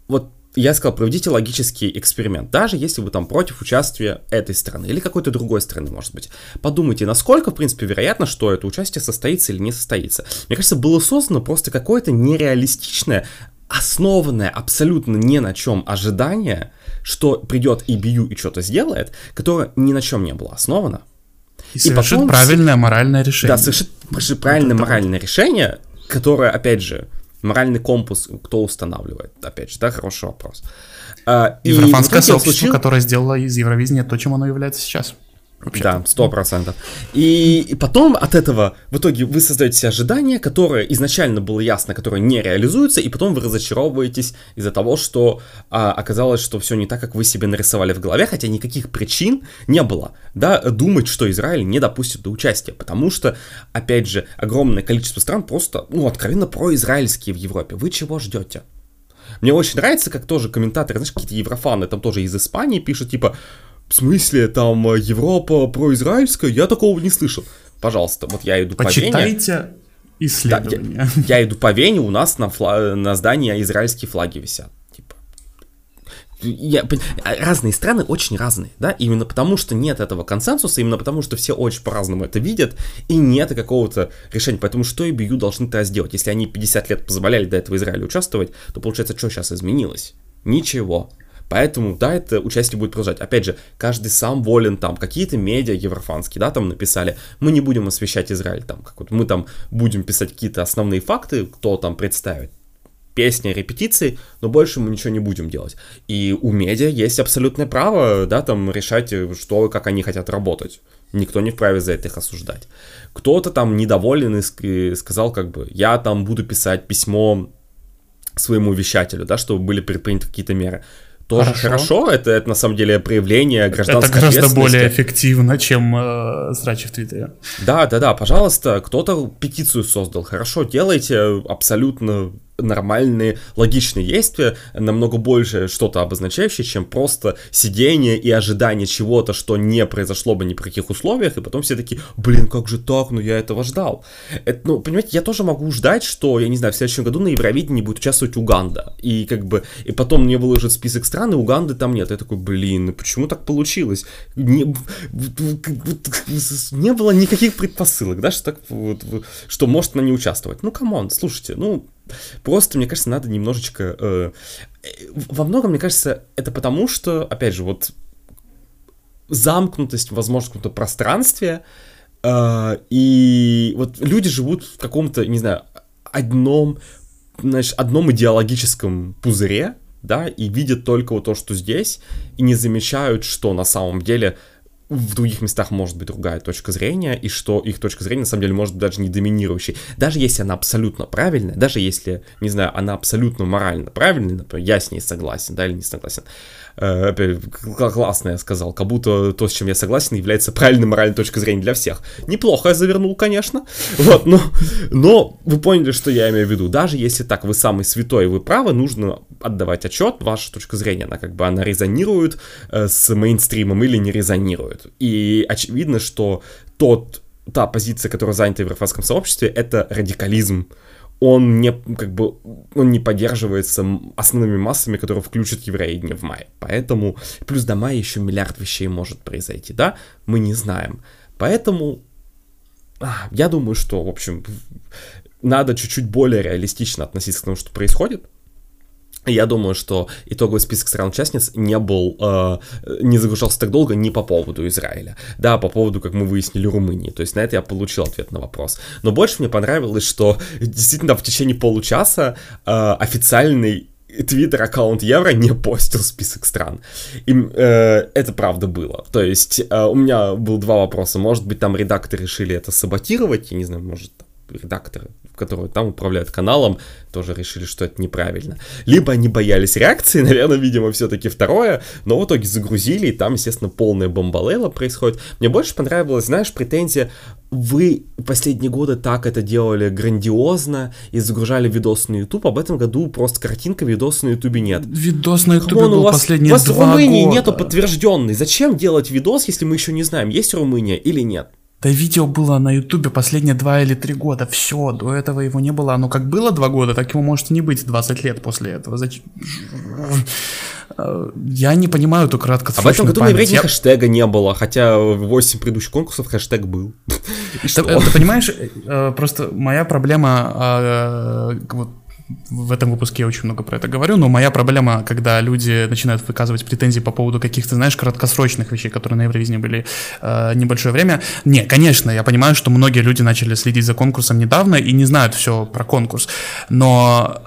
Speaker 1: Вот я сказал, проведите логический эксперимент, даже если вы там против участия этой страны или какой-то другой страны, может быть. Подумайте, насколько, в принципе, вероятно, что это участие состоится или не состоится. Мне кажется, было создано просто какое-то нереалистичное, основанное абсолютно ни на чем ожидание, что придет EBU и что-то сделает, которое ни на чем не было основано.
Speaker 2: И, и совершит потом... правильное моральное решение.
Speaker 1: Да, совершит правильное вот моральное решение, которое, опять же, Моральный компас кто устанавливает? Опять же, да, хороший вопрос.
Speaker 2: А, Еврофанское сообщество, случил... которое сделало из Евровидения то, чем оно является сейчас.
Speaker 1: Да, сто процентов. И, потом от этого в итоге вы создаете ожидания, которое изначально было ясно, которое не реализуется, и потом вы разочаровываетесь из-за того, что а, оказалось, что все не так, как вы себе нарисовали в голове, хотя никаких причин не было, да, думать, что Израиль не допустит до участия, потому что, опять же, огромное количество стран просто, ну, откровенно произраильские в Европе. Вы чего ждете? Мне очень нравится, как тоже комментаторы, знаешь, какие-то еврофаны там тоже из Испании пишут, типа, в смысле, там э, Европа произраильская? Я такого не слышал. Пожалуйста, вот я иду
Speaker 2: Почитайте по Вене. Почитайте исследования.
Speaker 1: Да, я, я иду по Вене, у нас на, фла- на здании израильские флаги висят. Типа. Я, а, разные страны очень разные, да, именно потому что нет этого консенсуса, именно потому что все очень по-разному это видят, и нет какого-то решения. Поэтому что и БЮ должны тогда сделать? Если они 50 лет позволяли до этого Израилю участвовать, то получается, что сейчас изменилось? Ничего. Поэтому, да, это участие будет продолжать. Опять же, каждый сам волен там, какие-то медиа еврофанские, да, там написали, мы не будем освещать Израиль, там, как вот мы там будем писать какие-то основные факты, кто там представит, песни, репетиции, но больше мы ничего не будем делать. И у медиа есть абсолютное право, да, там решать, что и как они хотят работать. Никто не вправе за это их осуждать. Кто-то там недоволен и сказал, как бы, я там буду писать письмо своему вещателю, да, чтобы были предприняты какие-то меры тоже хорошо. хорошо. Это, это на самом деле проявление гражданской
Speaker 2: Это гораздо более эффективно, чем э, срачи в Твиттере.
Speaker 1: Да, да, да, пожалуйста, кто-то петицию создал. Хорошо, делайте абсолютно нормальные, логичные действия, намного больше что-то обозначающее, чем просто сидение и ожидание чего-то, что не произошло бы ни при каких условиях, и потом все такие, блин, как же так, ну я этого ждал. Это, ну, понимаете, я тоже могу ждать, что, я не знаю, в следующем году на Евровидении будет участвовать Уганда, и как бы, и потом мне выложат список стран, и Уганды там нет. Я такой, блин, ну почему так получилось? Не, не было никаких предпосылок, да, что так, вот, что может она не участвовать. Ну, come on, слушайте, ну, Просто, мне кажется, надо немножечко... Э, во многом, мне кажется, это потому, что, опять же, вот замкнутость, возможно, в каком-то пространстве, э, и вот люди живут в каком-то, не знаю, одном, значит, одном идеологическом пузыре, да, и видят только вот то, что здесь, и не замечают, что на самом деле в других местах может быть другая точка зрения, и что их точка зрения на самом деле может быть даже не доминирующей. Даже если она абсолютно правильная, даже если, не знаю, она абсолютно морально правильная, например, я с ней согласен, да, или не согласен, э, классно я сказал, как будто то, с чем я согласен, является правильной моральной точкой зрения для всех. Неплохо я завернул, конечно, *laughs* вот, но, но вы поняли, что я имею в виду. Даже если так, вы самый святой, вы правы, нужно отдавать отчет, ваша точка зрения, она как бы, она резонирует э, с мейнстримом или не резонирует. И очевидно, что тот, та позиция, которая занята в еврофанском сообществе, это радикализм, он не, как бы, он не поддерживается основными массами, которые включат евреи в мае. Поэтому, плюс до мая еще миллиард вещей может произойти, да? Мы не знаем. Поэтому, а, я думаю, что, в общем, надо чуть-чуть более реалистично относиться к тому, что происходит. Я думаю, что итоговый список стран-участниц не был, э, не загружался так долго не по поводу Израиля. Да, по поводу, как мы выяснили, Румынии. То есть на это я получил ответ на вопрос. Но больше мне понравилось, что действительно в течение получаса э, официальный Твиттер-аккаунт Евро не постил список стран. И э, это правда было. То есть э, у меня был два вопроса. Может быть, там редакторы решили это саботировать, я не знаю, может, редакторы которые там управляют каналом, тоже решили, что это неправильно. Либо они боялись реакции, *laughs* наверное, видимо, все-таки второе, но в итоге загрузили, и там, естественно, полная бомбалейла происходит. Мне больше понравилось, знаешь, претензия, вы последние годы так это делали грандиозно и загружали видос на YouTube, а в этом году просто картинка видоса на YouTube нет.
Speaker 2: Видос на YouTube был у вас, последние
Speaker 1: у вас
Speaker 2: два
Speaker 1: в Румынии
Speaker 2: года.
Speaker 1: нету подтвержденный. Зачем делать видос, если мы еще не знаем, есть Румыния или нет?
Speaker 2: Да видео было на ютубе последние два или три года, все, до этого его не было. Оно как было два года, так его может и не быть 20 лет после этого. Зачем? Я не понимаю эту краткосрочную
Speaker 1: А в этом году
Speaker 2: память.
Speaker 1: на иврите
Speaker 2: Я-
Speaker 1: хэштега не было, хотя в 8 предыдущих конкурсов хэштег был.
Speaker 2: Ты, *laughs* э, ты понимаешь, э, просто моя проблема, э, вот в этом выпуске я очень много про это говорю, но моя проблема, когда люди начинают выказывать претензии по поводу каких-то, знаешь, краткосрочных вещей, которые на Евровидении были э, небольшое время. Не, конечно, я понимаю, что многие люди начали следить за конкурсом недавно и не знают все про конкурс, но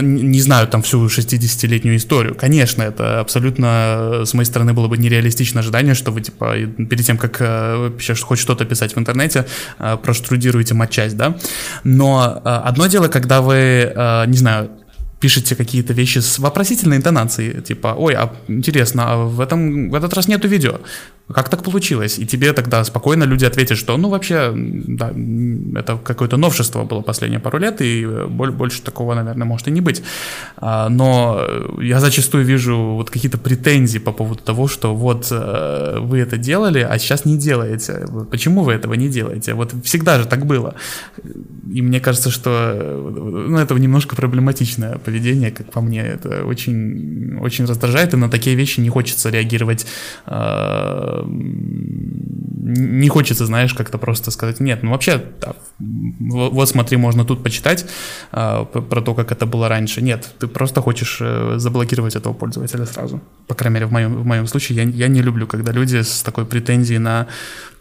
Speaker 2: не знают там всю 60-летнюю историю. Конечно, это абсолютно э, с моей стороны было бы нереалистичное ожидание, что вы, типа, перед тем, как э, вообще хоть что-то писать в интернете, э, проштрудируете матчасть, да? Но э, одно дело, когда вы, э, не знаю, пишете какие-то вещи с вопросительной интонацией, типа, ой, а интересно, а в, этом, в этот раз нету видео. Как так получилось? И тебе тогда спокойно люди ответят, что, ну, вообще, да, это какое-то новшество было последние пару лет, и э, боль- больше такого, наверное, может и не быть. А, Но э, я зачастую вижу вот какие-то претензии по поводу того, что вот э, вы это делали, а сейчас не делаете. Почему вы этого не делаете? Вот всегда же так было. И мне кажется, что ну, это немножко проблематичное поведение, как по мне. Это очень, очень раздражает, и на такие вещи не хочется реагировать. э, Не хочется, знаешь, как-то просто сказать, нет, ну вообще, да, вот, смотри, можно тут почитать э, про то, как это было раньше. Нет, ты просто хочешь э, заблокировать этого пользователя сразу. По крайней мере, в моем, в моем случае я, я не люблю, когда люди с такой претензией на...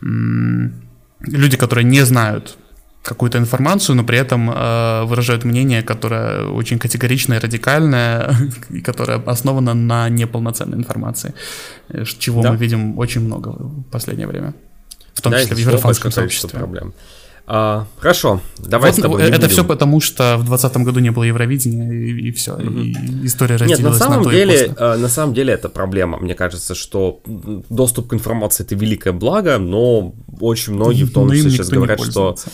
Speaker 2: м, люди, которые не знают какую-то информацию, но при этом э, выражают мнение, которое очень категоричное, радикальное, *laughs* и которое основано на неполноценной информации, э, чего
Speaker 1: Да.
Speaker 2: мы видим очень много в последнее время. В том
Speaker 1: Да,
Speaker 2: числе в
Speaker 1: количество
Speaker 2: сообществе.
Speaker 1: проблем. А, хорошо, давай
Speaker 2: Вот,
Speaker 1: с тобой
Speaker 2: э, это
Speaker 1: будем.
Speaker 2: все потому, что в 2020 году не было Евровидения, и, все. И история
Speaker 1: Нет,
Speaker 2: разделилась
Speaker 1: на самом
Speaker 2: и
Speaker 1: деле, э, на самом деле это проблема. Мне кажется, что доступ к информации это великое благо, но очень многие в том числе сейчас говорят, что
Speaker 2: пользуется.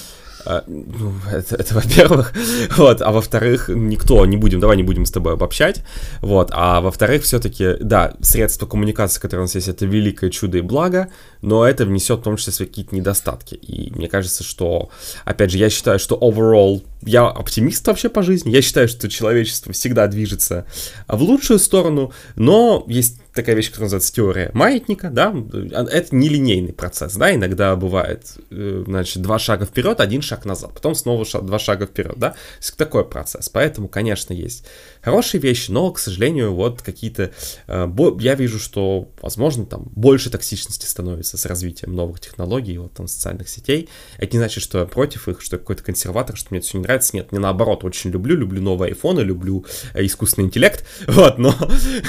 Speaker 1: А, ну, это, это во-первых, *laughs* вот, а во-вторых, никто, не будем, давай не будем с тобой обобщать, вот, а во-вторых, все-таки, да, средства коммуникации, которые у нас есть, это великое чудо и благо, но это внесет в том числе свои какие-то недостатки, и мне кажется, что, опять же, я считаю, что overall, я оптимист вообще по жизни, я считаю, что человечество всегда движется в лучшую сторону, но есть такая вещь, которая называется теория маятника, да, это нелинейный процесс, да, иногда бывает, э, значит, два шага вперед, один шаг назад, потом снова ша- два шага вперед, да, такой процесс, поэтому, конечно, есть хорошие вещи, но, к сожалению, вот какие-то, э, я вижу, что, возможно, там больше токсичности становится с развитием новых технологий, вот там социальных сетей, это не значит, что я против их, что я какой-то консерватор, что мне это все не нравится, нет, мне наоборот очень люблю, люблю новые айфоны, люблю э, искусственный интеллект, *laughs* вот, но,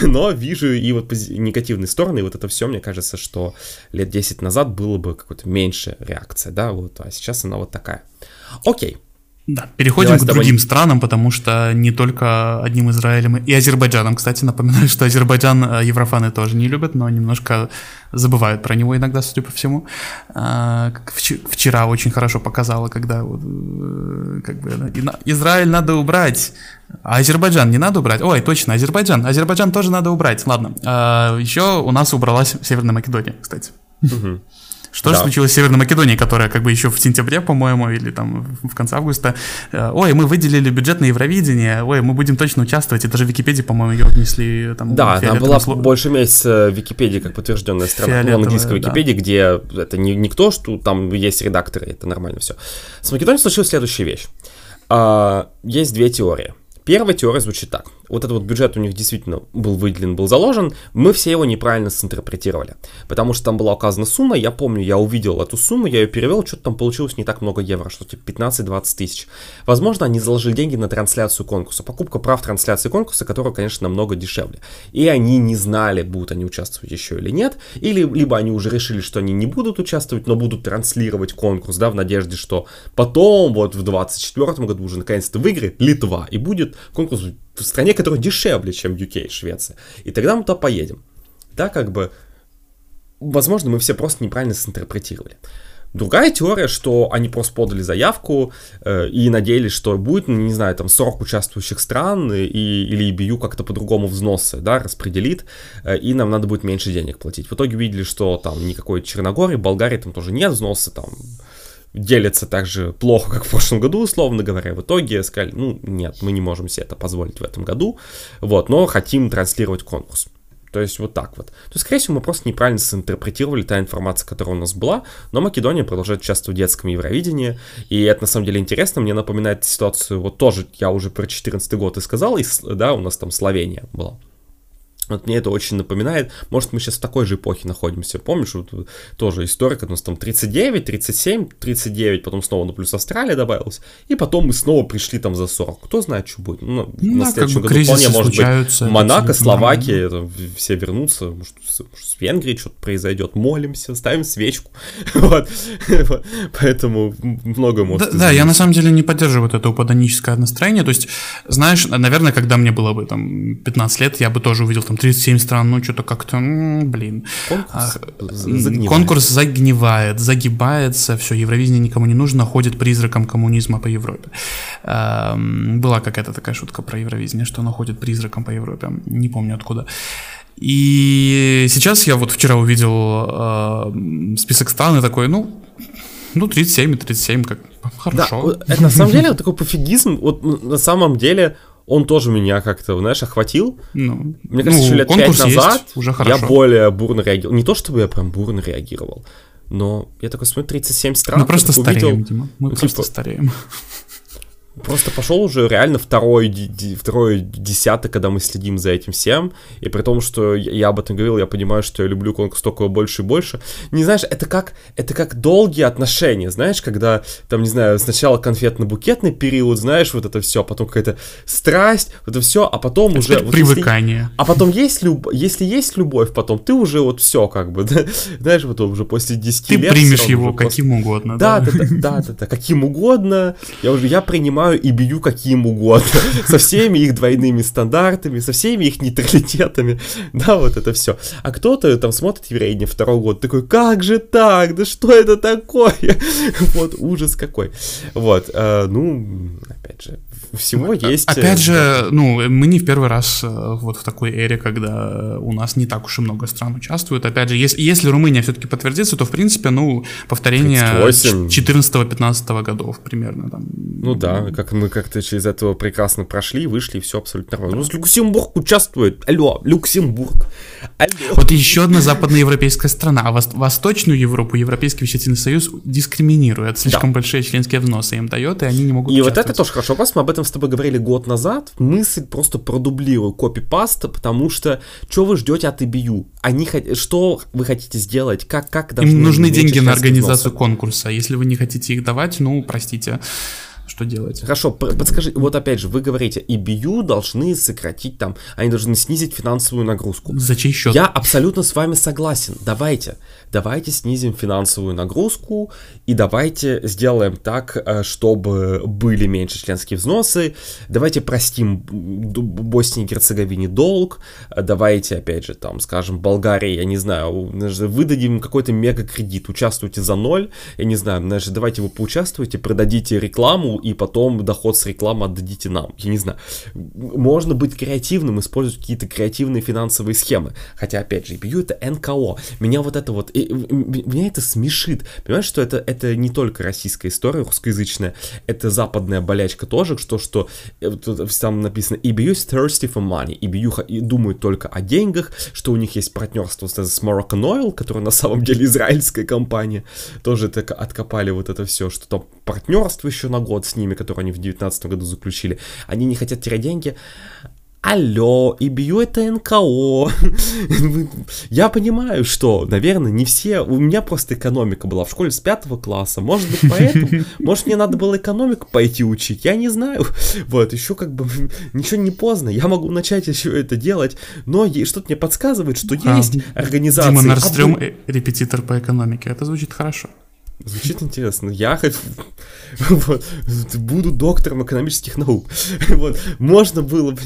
Speaker 1: но вижу и вот негативные стороны, и вот это все, мне кажется, что лет 10 назад было бы какой-то меньше реакция, да, вот, а сейчас она вот такая. Окей,
Speaker 2: Да, переходим
Speaker 1: Давай
Speaker 2: к другим странам, потому что не только одним Израилем и Азербайджаном. Кстати, напоминаю, что Азербайджан э, еврофаны тоже не любят, но немножко забывают про него иногда, судя по всему. А, Вчера очень хорошо показало, когда вот, э, как бы, Израиль надо убрать, а Азербайджан не надо убрать. Ой, точно, Азербайджан. Азербайджан тоже надо убрать. Ладно. А, Еще у нас убралась Северная Македония, кстати. Что же
Speaker 1: Да.
Speaker 2: случилось с Северной Македонией, которая как бы еще в сентябре, по-моему, или там в конце августа, э, ой, мы выделили бюджет на Евровидение, ой, мы будем точно участвовать, и даже в Википедии, по-моему, ее внесли там
Speaker 1: Да,
Speaker 2: фиолетовым
Speaker 1: была
Speaker 2: сло-
Speaker 1: больше месяца Википедии как подтвержденная страна, ну,
Speaker 2: Фиолетовая,
Speaker 1: английской
Speaker 2: да.
Speaker 1: Википедии, где это не, не кто, что там есть редакторы, это нормально все. С Македонией случилась следующая вещь. А, есть две теории. Первая теория звучит так. Вот этот вот бюджет у них действительно был выделен, был заложен, мы все его неправильно синтерпретировали. Потому что там была указана сумма, я помню, я увидел эту сумму, я ее перевел, что-то там получилось не так много евро, что типа 15-20 тысяч. Возможно, они заложили деньги на трансляцию конкурса, покупка прав трансляции конкурса, которая, конечно, намного дешевле. И они не знали, будут они участвовать еще или нет, или либо они уже решили, что они не будут участвовать, но будут транслировать конкурс, да, в надежде, что потом, вот в 24 году уже наконец-то выиграет Литва, и будет конкурс в стране, которая дешевле, чем UK, Швеция. И тогда мы туда поедем. Да, как бы, возможно, мы все просто неправильно синтерпретировали. Другая теория, что они просто подали заявку э, и надеялись, что будет, ну, не знаю, там 40 участвующих стран, и, или EBU как-то по-другому взносы, да, распределит, э, и нам надо будет меньше денег платить. В итоге увидели, что там никакой Черногории, Болгарии там тоже нет взносы, там делятся так же плохо, как в прошлом году, условно говоря. В итоге сказали, ну, нет, мы не можем себе это позволить в этом году, вот, но хотим транслировать конкурс. То есть вот так вот. То есть, скорее всего, мы просто неправильно синтерпретировали та информация, которая у нас была, но Македония продолжает участвовать в детском Евровидении, и это на самом деле интересно, мне напоминает ситуацию, вот тоже я уже про 14 год и сказал, и, да, у нас там Словения была. Вот мне это очень напоминает. Может, мы сейчас в такой же эпохе находимся. Помнишь, вот, тоже историк, у нас там 39, 37, 39, потом снова на плюс Австралия добавилась, и потом мы снова пришли там за 40. Кто знает, что будет. Ну,
Speaker 2: ну
Speaker 1: на следующем
Speaker 2: как бы
Speaker 1: году вполне может быть Монако, Словакия,
Speaker 2: это,
Speaker 1: все вернутся, может, с, может, с Венгрией что-то произойдет. Молимся, ставим свечку. *laughs* вот. Поэтому многое может
Speaker 2: Да, да, я на самом деле не поддерживаю вот это упаданическое настроение. То есть, знаешь, наверное, когда мне было бы там 15 лет, я бы тоже увидел там 37 стран, ну что-то как-то, блин.
Speaker 1: Конкурс,
Speaker 2: загнивает. Конкурс загнивает, загибается, все, Евровидение никому не нужно, ходит призраком коммунизма по Европе. А, была какая-то такая шутка про Евровидение, что оно ходит призраком по Европе, не помню откуда. И сейчас я вот вчера увидел э, список стран и такой, ну, ну, 37 и 37, как хорошо.
Speaker 1: Да, это на самом *laughs* деле такой пофигизм. Вот на самом деле он тоже меня как-то, знаешь, охватил. Ну, Мне кажется, ну, еще лет пять назад
Speaker 2: уже
Speaker 1: я более бурно реагировал. Не то, чтобы я прям бурно реагировал, но я такой смотрю, 37 стран.
Speaker 2: Мы просто стареем, увидел, Дима. Мы ну, просто типа, стареем.
Speaker 1: Просто пошел уже реально второй, второй десяток, когда мы следим за этим всем. И при том, что я об этом говорил, я понимаю, что я люблю конкурс только больше и больше. Не знаешь, это как, это как долгие отношения, знаешь, когда, там, не знаю, сначала конфетно-букетный период, знаешь, вот это все, потом какая-то страсть, вот это все, а потом
Speaker 2: это
Speaker 1: уже...
Speaker 2: Вот привыкание.
Speaker 1: Если, а потом есть люб, если есть любовь, потом ты уже вот все как бы, *laughs* да, знаешь, потом уже после 10
Speaker 2: ты
Speaker 1: лет...
Speaker 2: Ты примешь его каким просто... угодно,
Speaker 1: да? Да, да, да, да, да, да, каким угодно. Я уже, я принимаю принимаю и бью каким угодно, *laughs* со всеми их двойными стандартами, со всеми их нейтралитетами, *laughs* да, вот это все. А кто-то там смотрит Еврейни второй год, такой, как же так, да что это такое? *laughs* Вот, ужас какой. Вот, э, ну, опять же, всего есть...
Speaker 2: Опять э, же, ну, мы не в первый раз э, вот в такой эре, когда у нас не так уж и много стран участвуют. Опять же, если, если Румыния все-таки подтвердится, то, в принципе, ну, повторение 14-15 годов примерно. Там.
Speaker 1: Ну да, как мы как-то через этого прекрасно прошли, вышли, и все абсолютно нормально. Ну, Люксембург участвует. Алло, Люксембург.
Speaker 2: Алло. Вот еще одна западноевропейская страна. А Восточную Европу Европейский вещательный союз дискриминирует. Слишком да. большие членские взносы им дает, и они не могут
Speaker 1: И вот это тоже хорошо. Просто мы об этом с тобой говорили год назад. Мысль просто продублирую копипаста, потому что что вы ждете от EBU? Они хот... Что вы хотите сделать? Как, как
Speaker 2: Им нужны деньги на организацию взноса? конкурса. Если вы не хотите их давать, ну, простите что делать.
Speaker 1: Хорошо, подскажи, вот опять же, вы говорите, EBU должны сократить там, они должны снизить финансовую нагрузку.
Speaker 2: За чей счет?
Speaker 1: Я абсолютно с вами согласен. Давайте, давайте снизим финансовую нагрузку и давайте сделаем так, э, чтобы были меньше членские взносы. Давайте простим Боснии и Герцеговине долг. Давайте, опять же, там, скажем, Болгарии, я не знаю, выдадим какой-то мега-кредит, участвуйте за ноль, я не знаю, даже давайте вы поучаствуйте, продадите рекламу и потом доход с рекламы отдадите нам. Я не знаю. Можно быть креативным, использовать какие-то креативные финансовые схемы. Хотя, опять же, EBU это НКО. Меня вот это вот, и, меня это смешит. Понимаешь, что это, это не только российская история, русскоязычная, это западная болячка тоже, что, что э, там написано EBU is thirsty for money. EBU думают только о деньгах, что у них есть партнерство с, с Moroccan Oil, которая на самом деле *laughs* израильская компания. Тоже так откопали вот это все, что там партнерство еще на год с ними, которые они в 2019 году заключили, они не хотят терять деньги. алло, и бью это НКО. *laughs* Я понимаю, что, наверное, не все... У меня просто экономика была в школе с пятого класса. Может быть, поэтому... Может, мне надо было экономику пойти учить, я не знаю. *laughs* Вот, еще как бы *laughs* ничего не поздно. Я могу начать еще это делать, но что-то мне подсказывает, что а, есть организация...
Speaker 2: Дима Норстрём, об... репетитор по экономике. Это звучит хорошо.
Speaker 1: Звучит интересно. Я *laughs* вот, буду доктором экономических наук. *laughs* вот, можно было бы...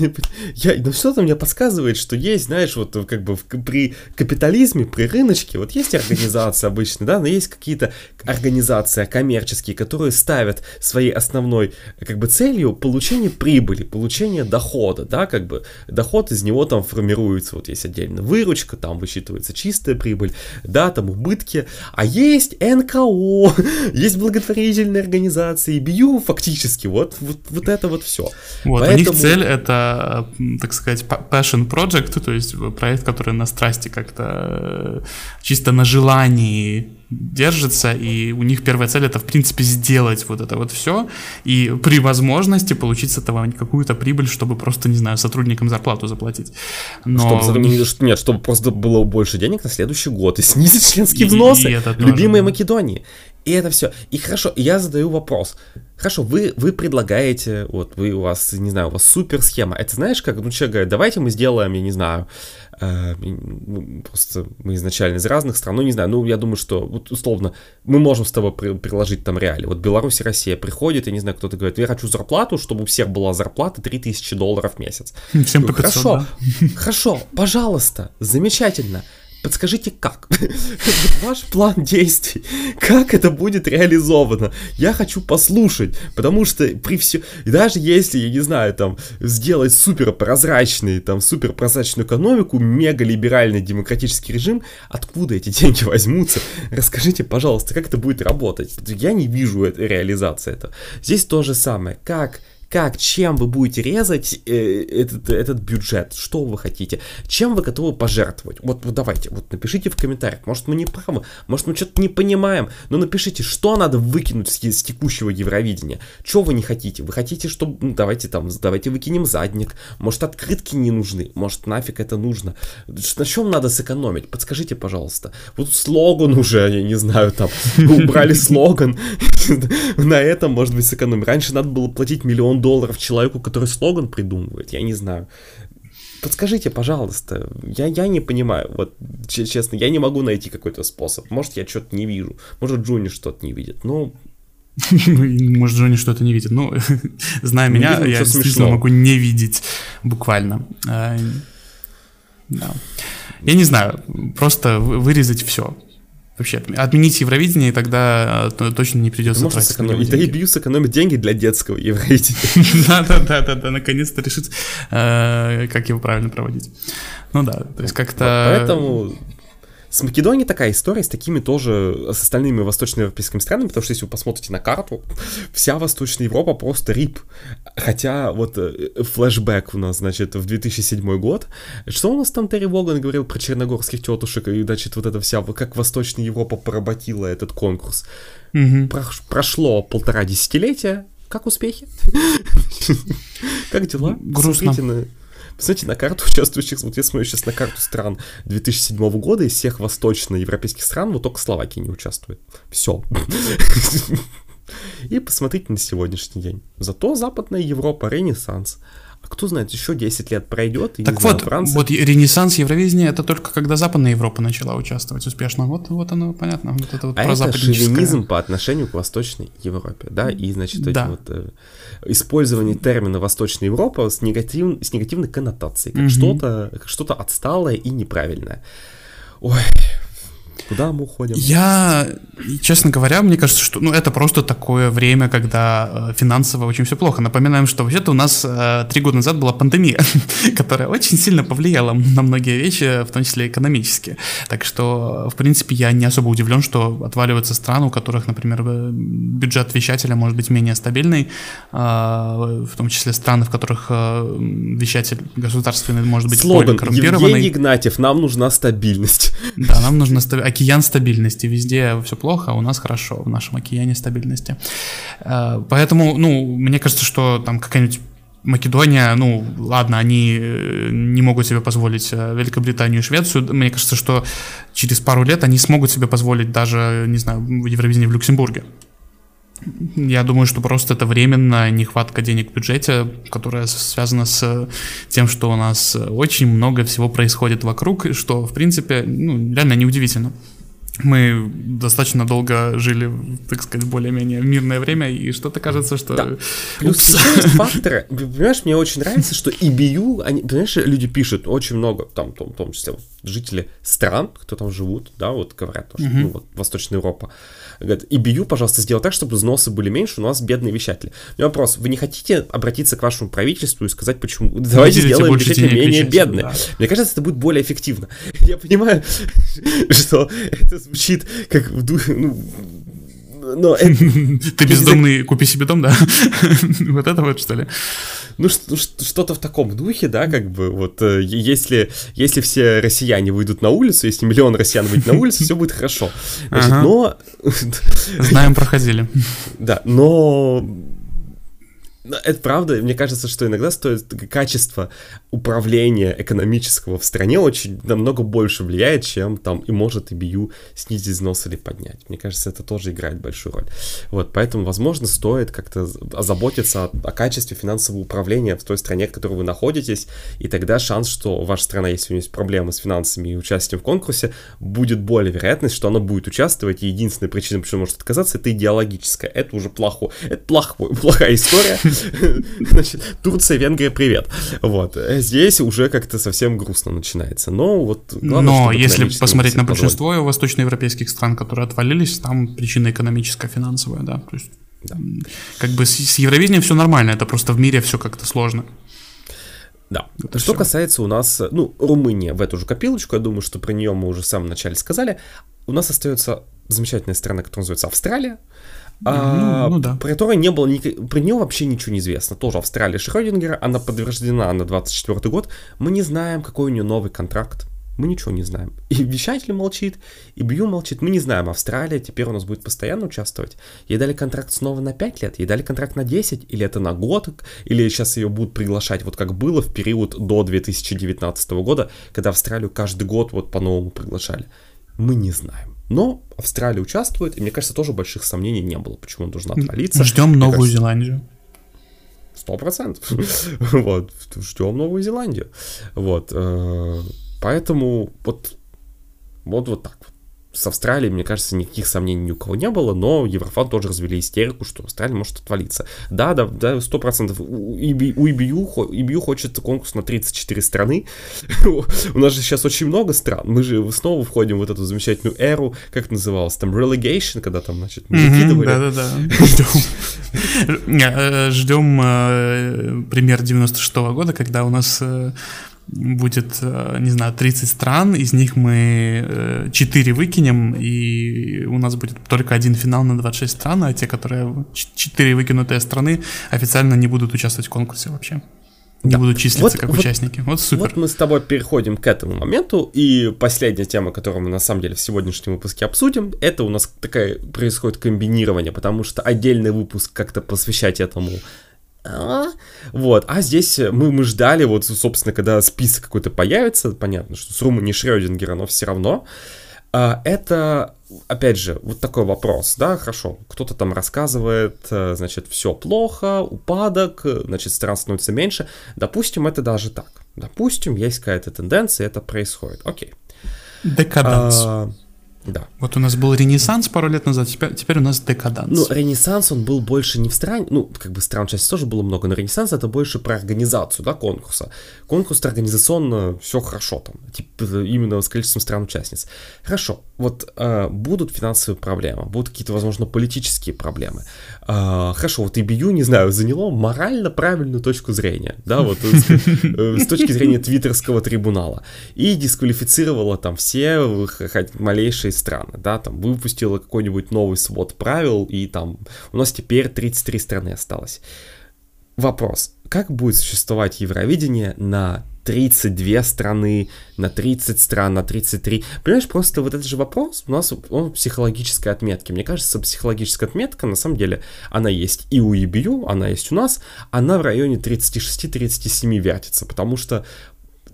Speaker 1: Я... Но что-то мне подсказывает, что есть, знаешь, вот как бы при капитализме, при рыночке, вот есть организации обычно, да, но есть какие-то организации коммерческие, которые ставят своей основной как бы целью получение прибыли, получение дохода, да, как бы доход из него там формируется, вот есть отдельно выручка, там высчитывается чистая прибыль, да, там убытки, а есть НКО, *laughs* есть благотворительные организации, бью фактически, вот, вот, вот это вот все.
Speaker 2: Вот, Поэтому... у них цель это, так сказать, passion project, то есть проект, который на страсти как-то э, чисто на желании держится, и у них первая цель это, в принципе, сделать вот это вот все, и при возможности получить с этого какую-то прибыль, чтобы просто, не знаю, сотрудникам зарплату заплатить.
Speaker 1: Но... Чтобы, них... Нет, чтобы просто было больше денег на следующий год, и *laughs* снизить членские взносы, и, и любимые Македонии. И это все. И хорошо, я задаю вопрос. Хорошо, вы, вы предлагаете, вот вы у вас, не знаю, у вас супер схема. Это знаешь, как ну, человек говорит, давайте мы сделаем, я не знаю, просто мы изначально из разных стран, ну не знаю, ну я думаю, что вот условно мы можем с тобой при, приложить там реалии. Вот Беларусь и Россия приходит, я не знаю, кто-то говорит, я хочу зарплату, чтобы у всех была зарплата 3000 долларов в месяц.
Speaker 2: Всем по 500,
Speaker 1: Хорошо, да? хорошо, пожалуйста, замечательно. Подскажите, *laughs* как? Ваш план действий, как это будет реализовано? Я хочу послушать, потому что при все, даже если, я не знаю, там, сделать супер прозрачный, там, супер прозрачную экономику, мега либеральный демократический режим, откуда эти деньги возьмутся? Расскажите, пожалуйста, как это будет работать? Я не вижу это, реализации этого. Здесь то же самое. Как как, чем вы будете резать э, этот, этот бюджет, что вы хотите, чем вы готовы пожертвовать. Вот, вот давайте, вот напишите в комментариях, может мы не правы, может мы что-то не понимаем, но напишите, что надо выкинуть с, с текущего Евровидения, что вы не хотите, вы хотите, чтобы, ну, давайте там, давайте выкинем задник, может открытки не нужны, может нафиг это нужно, на чем надо сэкономить, подскажите, пожалуйста. Вот слоган уже, я не знаю, там, *laughs* убрали слоган, *laughs* на этом, может быть, сэкономить. Раньше надо было платить миллион долларов человеку, который слоган придумывает, я не знаю. Подскажите, пожалуйста, я, я не понимаю, вот честно, я не могу найти какой-то способ. Может, я что-то не вижу, может, Джуни что-то не видит, но
Speaker 2: может, Джонни что-то не видит. Ну, *laughs* *laughs* зная не меня, я действительно могу не видеть буквально. А, да. Я не знаю, просто вырезать все. Вообще, отменить Евровидение, и тогда э, точно не придется
Speaker 1: Можно тратить сэкономить. Да и Бью сэкономит деньги для детского Евровидения. *laughs*
Speaker 2: Да-да-да, наконец-то решить, э, как его правильно проводить. Ну да, то есть как-то...
Speaker 1: Поэтому с Македонией такая история, с такими тоже, с остальными восточноевропейскими странами, потому что если вы посмотрите на карту, вся Восточная Европа просто рип. Хотя вот э, флешбэк у нас, значит, в 2007 год. Что у нас там Терри Воган говорил про черногорских тетушек, и, значит, вот это вся, как Восточная Европа поработила этот конкурс.
Speaker 2: Угу.
Speaker 1: Про, прошло полтора десятилетия, как успехи? Как дела?
Speaker 2: Грустно.
Speaker 1: Посмотрите на карту участвующих, вот я смотрю сейчас на карту стран 2007 года, из всех восточноевропейских стран, вот только Словакия не участвует. Все. И посмотрите на сегодняшний день. Зато Западная Европа, Ренессанс. А кто знает, еще 10 лет пройдет.
Speaker 2: И, так знаю, вот, Франция... вот ренессанс Евровидения это только когда Западная Европа начала участвовать успешно. Вот, вот оно понятно. Вот
Speaker 1: это вот а это шовинизм по отношению к Восточной Европе, да, и значит да. вот э, использование термина Восточная Европа с, негатив, с негативной коннотацией, как угу. что-то что-то отсталое и неправильное. Ой, Куда мы уходим?
Speaker 2: Я, честно говоря, мне кажется, что ну, это просто такое время, когда э, финансово очень все плохо. Напоминаем, что вообще-то у нас э, три года назад была пандемия, *laughs* которая очень сильно повлияла на многие вещи, в том числе экономические. Так что, в принципе, я не особо удивлен, что отваливаются страны, у которых, например, бюджет вещателя может быть менее стабильный, э, в том числе страны, в которых э, вещатель государственный может быть
Speaker 1: Слоган более коррумпированный. Евгений Игнатьев, нам нужна стабильность.
Speaker 2: Да, нам нужна стабильность океан стабильности, везде все плохо, а у нас хорошо, в нашем океане стабильности. Э, поэтому, ну, мне кажется, что там какая-нибудь Македония, ну, ладно, они э, не могут себе позволить э, Великобританию и Швецию. Мне кажется, что через пару лет они смогут себе позволить даже, не знаю, в Евровидении в Люксембурге. Я думаю, что просто это временная нехватка денег в бюджете, которая связана с тем, что у нас очень много всего происходит вокруг, что, в принципе, ну, реально неудивительно мы достаточно долго жили, так сказать, более-менее мирное время, и что-то кажется, что... Да.
Speaker 1: Плюс еще есть факторы. Понимаешь, мне очень нравится, что EBU, они, понимаешь, люди пишут очень много, там, в том числе жители стран, кто там живут, да, вот говорят, что, ну, вот Восточная Европа, говорят, EBU, пожалуйста, сделай так, чтобы взносы были меньше, у нас бедные вещатели. У меня вопрос, вы не хотите обратиться к вашему правительству и сказать, почему... Давайте сделаем вещатели менее бедные. Да. Мне кажется, это будет более эффективно. *laughs* Я понимаю, *laughs* что это звучит как в духе, ну,
Speaker 2: но *laughs* это... Ты бездомный, купи себе дом, да? *laughs* Вот это вот, что ли?
Speaker 1: Ну, что-то в таком духе, да, как бы, вот, э, если, если все россияне выйдут на улицу, если миллион россиян выйдет на улицу, все будет хорошо. Значит, но... *laughs*
Speaker 2: Знаем, проходили.
Speaker 1: Да, но это правда, мне кажется, что иногда стоит качество управления экономического в стране очень намного больше влияет, чем там и может и бию снизить взнос или поднять. Мне кажется, это тоже играет большую роль. Вот, поэтому, возможно, стоит как-то озаботиться о, о качестве финансового управления в той стране, в которой вы находитесь, и тогда шанс, что ваша страна, если у нее есть проблемы с финансами и участием в конкурсе, будет более вероятность, что она будет участвовать, и единственная причина, почему может отказаться, это идеологическая. Это уже плохо, это плохо, *laughs* плохая история, *laughs* Значит, Турция, Венгрия, привет. Вот. Здесь уже как-то совсем грустно начинается. Но вот
Speaker 2: главное, Но если посмотреть на большинство позволит. восточноевропейских стран, которые отвалились, там причина экономическая, финансовая, да. То есть, да. как бы с, с Евровидением все нормально, это просто в мире все как-то сложно.
Speaker 1: Да. Это что все. касается у нас, ну, Румыния в эту же копилочку, я думаю, что про нее мы уже в самом начале сказали. У нас остается замечательная страна, которая называется Австралия а, ну, ну да. про которой не было, ник... про нее вообще ничего не известно. Тоже Австралия Шрёдингера, она подтверждена на 24 год. Мы не знаем, какой у нее новый контракт. Мы ничего не знаем. И вещатель молчит, и Бью молчит. Мы не знаем, Австралия теперь у нас будет постоянно участвовать. Ей дали контракт снова на 5 лет, ей дали контракт на 10, или это на год, или сейчас ее будут приглашать, вот как было в период до 2019 года, когда Австралию каждый год вот по-новому приглашали. Мы не знаем. Но Австралия участвует, и мне кажется, тоже больших сомнений не было, почему должна отвалиться.
Speaker 2: Ждем Новую кажется, Зеландию.
Speaker 1: Сто процентов. *laughs* Вот, ждем Новую Зеландию. Вот, э, поэтому вот, вот, вот так вот с Австралией, мне кажется, никаких сомнений ни у кого не было, но Еврофан тоже развели истерику, что Австралия может отвалиться. Да, да, да, сто процентов. У EBU, EBU хочет конкурс на 34 страны. *laughs* у нас же сейчас очень много стран. Мы же снова входим в эту замечательную эру, как это называлось, там, relegation, когда там, значит, мы закидывали.
Speaker 2: Да-да-да, ждем. *laughs* Ждем э, пример 96-го года, когда у нас э, будет, э, не знаю, 30 стран, из них мы 4 э, выкинем, и у нас будет только один финал на 26 стран, а те, которые 4 выкинутые страны, официально не будут участвовать в конкурсе вообще. Не да. будут числиться вот, как вот, участники. Вот супер. Вот
Speaker 1: мы с тобой переходим к этому моменту, и последняя тема, которую мы на самом деле в сегодняшнем выпуске обсудим, это у нас такая происходит комбинирование, потому что отдельный выпуск как-то посвящать этому а? Вот, а здесь мы, мы ждали, вот, собственно, когда список какой-то появится, понятно, что с Румыни Шрёдингера, но все равно, а, это, опять же, вот такой вопрос, да, хорошо, кто-то там рассказывает, э, значит, все плохо, упадок, значит, стран становится меньше, допустим, это даже так, допустим, есть какая-то тенденция, это происходит, окей.
Speaker 2: Декаданс. А, да. Вот у нас был Ренессанс пару лет назад, теперь, теперь у нас Декаданс.
Speaker 1: Ну, Ренессанс, он был больше не в стране, ну, как бы стран части тоже было много, но Ренессанс это больше про организацию, да, конкурса. Конкурс организационно все хорошо там, типа, именно с количеством стран-участниц. Хорошо, вот э, будут финансовые проблемы, будут какие-то, возможно, политические проблемы. Э, хорошо, вот IBU, не знаю, заняло морально правильную точку зрения, да, вот э, с точки зрения твиттерского трибунала, и дисквалифицировало там все малейшие страны, да, там выпустила какой-нибудь новый свод правил, и там у нас теперь 33 страны осталось. Вопрос, как будет существовать Евровидение на 32 страны, на 30 стран, на 33. Понимаешь, просто вот этот же вопрос у нас он психологической отметки. Мне кажется, психологическая отметка, на самом деле, она есть и у EBU, она есть у нас, она в районе 36-37 вертится, потому что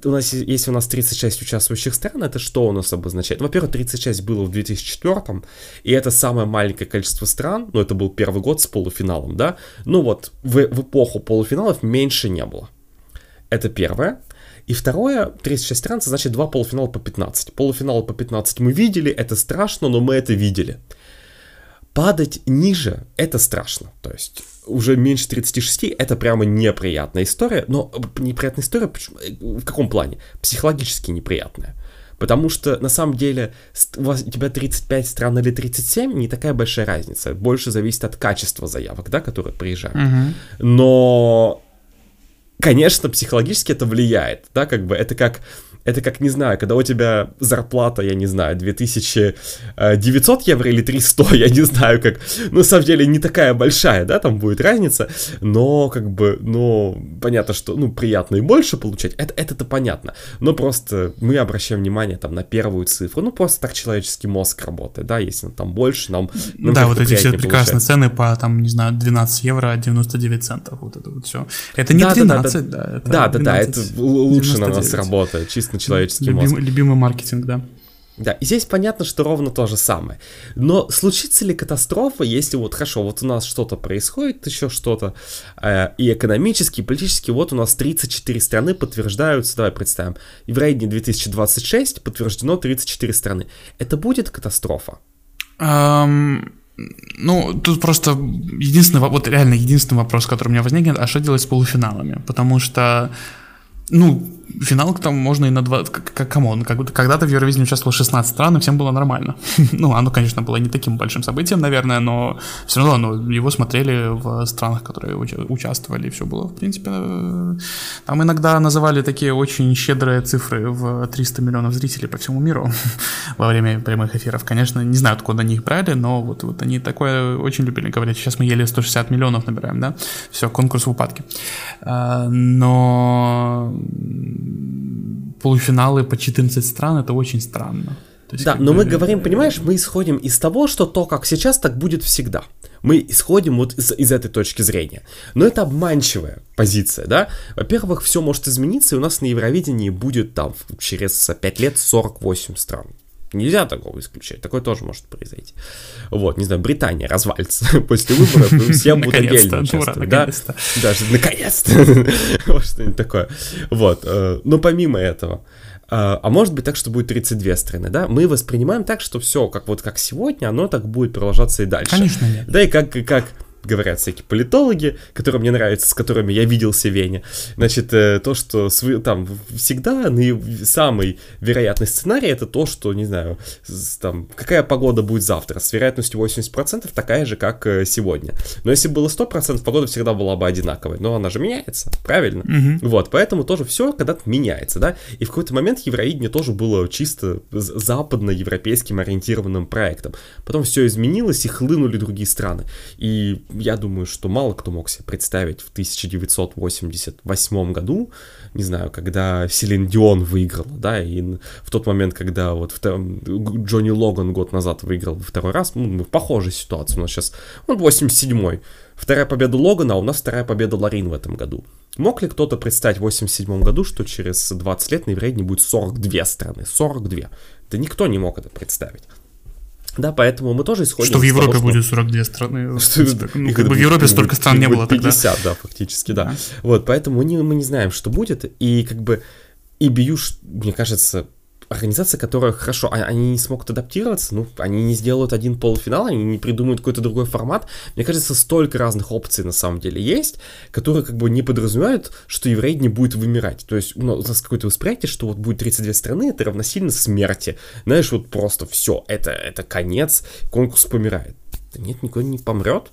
Speaker 1: у нас, если у нас 36 участвующих стран, это что у нас обозначает? Во-первых, 36 было в 2004, и это самое маленькое количество стран, но это был первый год с полуфиналом, да? Ну вот, в, в эпоху полуфиналов меньше не было. Это первое. И второе, 36 стран, значит два полуфинала по 15. Полуфиналы по 15 мы видели, это страшно, но мы это видели. Падать ниже, это страшно. То есть уже меньше 36, это прямо неприятная история. Но неприятная история в каком плане? Психологически неприятная. Потому что, на самом деле, у, вас, у тебя 35 стран или 37, не такая большая разница. Больше зависит от качества заявок, да, которые приезжают. Угу. Но, конечно, психологически это влияет, да, как бы это как это как, не знаю, когда у тебя зарплата, я не знаю, 2900 евро или 300, *laughs* я не знаю, как, ну, на самом деле, не такая большая, да, там будет разница, но, как бы, ну, понятно, что, ну, приятно и больше получать, это, это-то понятно, но просто мы обращаем внимание, там, на первую цифру, ну, просто так человеческий мозг работает, да, если там больше, нам,
Speaker 2: нам Да, вот эти все прекрасные цены по, там, не знаю, 12 евро 99 центов, вот это вот все. Это не да, 13,
Speaker 1: да, да, да, да, это, да, да, да, это лучше 99. на нас работает, чисто на человеческий
Speaker 2: Любим,
Speaker 1: мозг.
Speaker 2: Любимый маркетинг, да.
Speaker 1: Да, и здесь понятно, что ровно то же самое. Но случится ли катастрофа, если вот, хорошо, вот у нас что-то происходит, еще что-то, э, и экономически, и политически, вот у нас 34 страны подтверждаются, давай представим, и в рейдинге 2026 подтверждено 34 страны. Это будет катастрофа?
Speaker 2: Um... Ну, тут просто единственный, вот реально единственный вопрос, который у меня возникнет, а что делать с полуфиналами? Потому что, ну, финал там можно и на два... Come on, когда-то в Евровидении участвовало 16 стран, и всем было нормально. *laughs* ну, оно, конечно, было не таким большим событием, наверное, но все равно ну, его смотрели в странах, которые участвовали, и все было, в принципе... Э, там иногда называли такие очень щедрые цифры в 300 миллионов зрителей по всему миру *laughs* во время прямых эфиров. Конечно, не знаю, откуда они их брали, но вот, вот они такое очень любили говорить. Сейчас мы еле 160 миллионов набираем, да? Все, конкурс в упадке. А, но полуфиналы по 14 стран, это очень странно.
Speaker 1: есть, да, но бы... мы говорим, понимаешь, мы исходим из того, что то, как сейчас, так будет всегда. Мы исходим вот из, из этой точки зрения. Но это обманчивая позиция, да? Во-первых, все может измениться, и у нас на Евровидении будет там через 5 лет 48 стран. Нельзя такого исключать, такое тоже может произойти. Вот, не знаю, Британия развалится *laughs* после выборов, и все будут отдельно участвовать, да? Даже наконец-то, *laughs* вот что-нибудь такое. Вот, э, но помимо этого, э, а может быть так, что будет 32 страны, да? Мы воспринимаем так, что все, как вот как сегодня, оно так будет продолжаться и дальше.
Speaker 2: Конечно.
Speaker 1: Да, и как, как говорят всякие политологи, которые мне нравятся, с которыми я виделся в Вене, значит, э, то, что там всегда самый вероятный сценарий это то, что, не знаю, там, какая погода будет завтра, с вероятностью 80% такая же, как э, сегодня. Но если было 100%, погода всегда была бы одинаковой, но она же меняется, правильно? Угу. Вот, поэтому тоже все когда-то меняется, да, и в какой-то момент Евровидение тоже было чисто западноевропейским ориентированным проектом. Потом все изменилось и хлынули другие страны. И я думаю, что мало кто мог себе представить в 1988 году, не знаю, когда Селин Дион выиграла, да, и в тот момент, когда вот Джонни Логан год назад выиграл второй раз, ну, похожая ситуация у нас сейчас, он 87-й, вторая победа Логана, а у нас вторая победа Ларин в этом году. Мог ли кто-то представить в 87 году, что через 20 лет на Еврейне будет 42 страны? 42. Да никто не мог это представить. Да, поэтому мы тоже исходим
Speaker 2: Что в Европе того, будет 42 страны. *laughs* Что, ну, как бы в Европе столько стран не было 50,
Speaker 1: тогда. 50, да, фактически, да. да. Вот, поэтому мы не, мы не знаем, что будет. И как бы и Биюш, мне кажется, организация, которая хорошо, а, они не смогут адаптироваться, ну, они не сделают один полуфинал, они не придумают какой-то другой формат. Мне кажется, столько разных опций на самом деле есть, которые как бы не подразумевают, что еврей не будет вымирать. То есть ну, у нас какое-то восприятие, что вот будет 32 страны, это равносильно смерти. Знаешь, вот просто все, это, это конец, конкурс помирает. Да нет, никто не помрет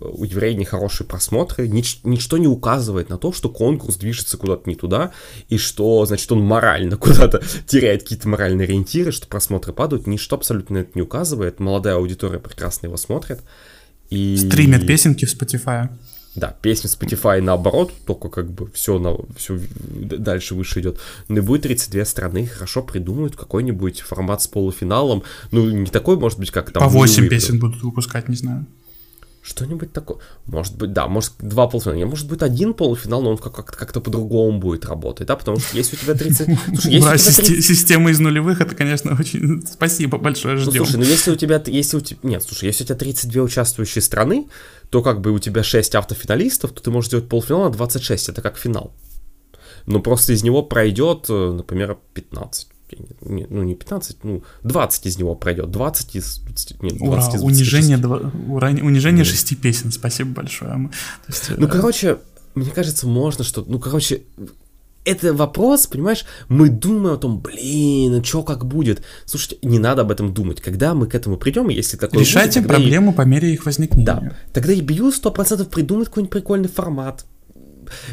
Speaker 1: у евреев нехорошие просмотры, нич- ничто не указывает на то, что конкурс движется куда-то не туда, и что, значит, он морально *laughs* куда-то теряет какие-то моральные ориентиры, что просмотры падают, ничто абсолютно это не указывает, молодая аудитория прекрасно его смотрит.
Speaker 2: И... Стримят песенки в Spotify.
Speaker 1: Да, песня Spotify наоборот, только как бы все, на, все дальше выше идет. Но и будет 32 страны, хорошо придумают какой-нибудь формат с полуфиналом. Ну, не такой, может быть, как там...
Speaker 2: По 8 песен будут выпускать, не знаю.
Speaker 1: Что-нибудь такое. Может быть, да, может, два полуфинала. Может быть, один полуфинал, но он как-то как по-другому будет работать, да, потому что если у тебя 30... *laughs*
Speaker 2: Слушай, если Ура, 30... система из нулевых, это, конечно, очень... *laughs* Спасибо большое, ждем.
Speaker 1: Ну, слушай, ну если у тебя... Если у тебя... Нет, слушай, если у тебя 32 участвующие страны, то как бы у тебя 6 автофиналистов, то ты можешь сделать полуфинал на 26, это как финал. Но просто из него пройдет, э, например, 15 ну не 15, ну 20 из него пройдет, 20 из 20,
Speaker 2: нет, 20 Ура, из 20 унижение, два, ура, унижение шести песен, спасибо большое.
Speaker 1: Есть, ну, э... короче, мне кажется, можно что ну, короче, это вопрос, понимаешь, мы думаем о том, блин, а что как будет. Слушайте, не надо об этом думать. Когда мы к этому придем, если такое
Speaker 2: Решайте будет, проблему и... по мере их возникновения. Да,
Speaker 1: тогда и Бью 100% придумает какой-нибудь прикольный формат.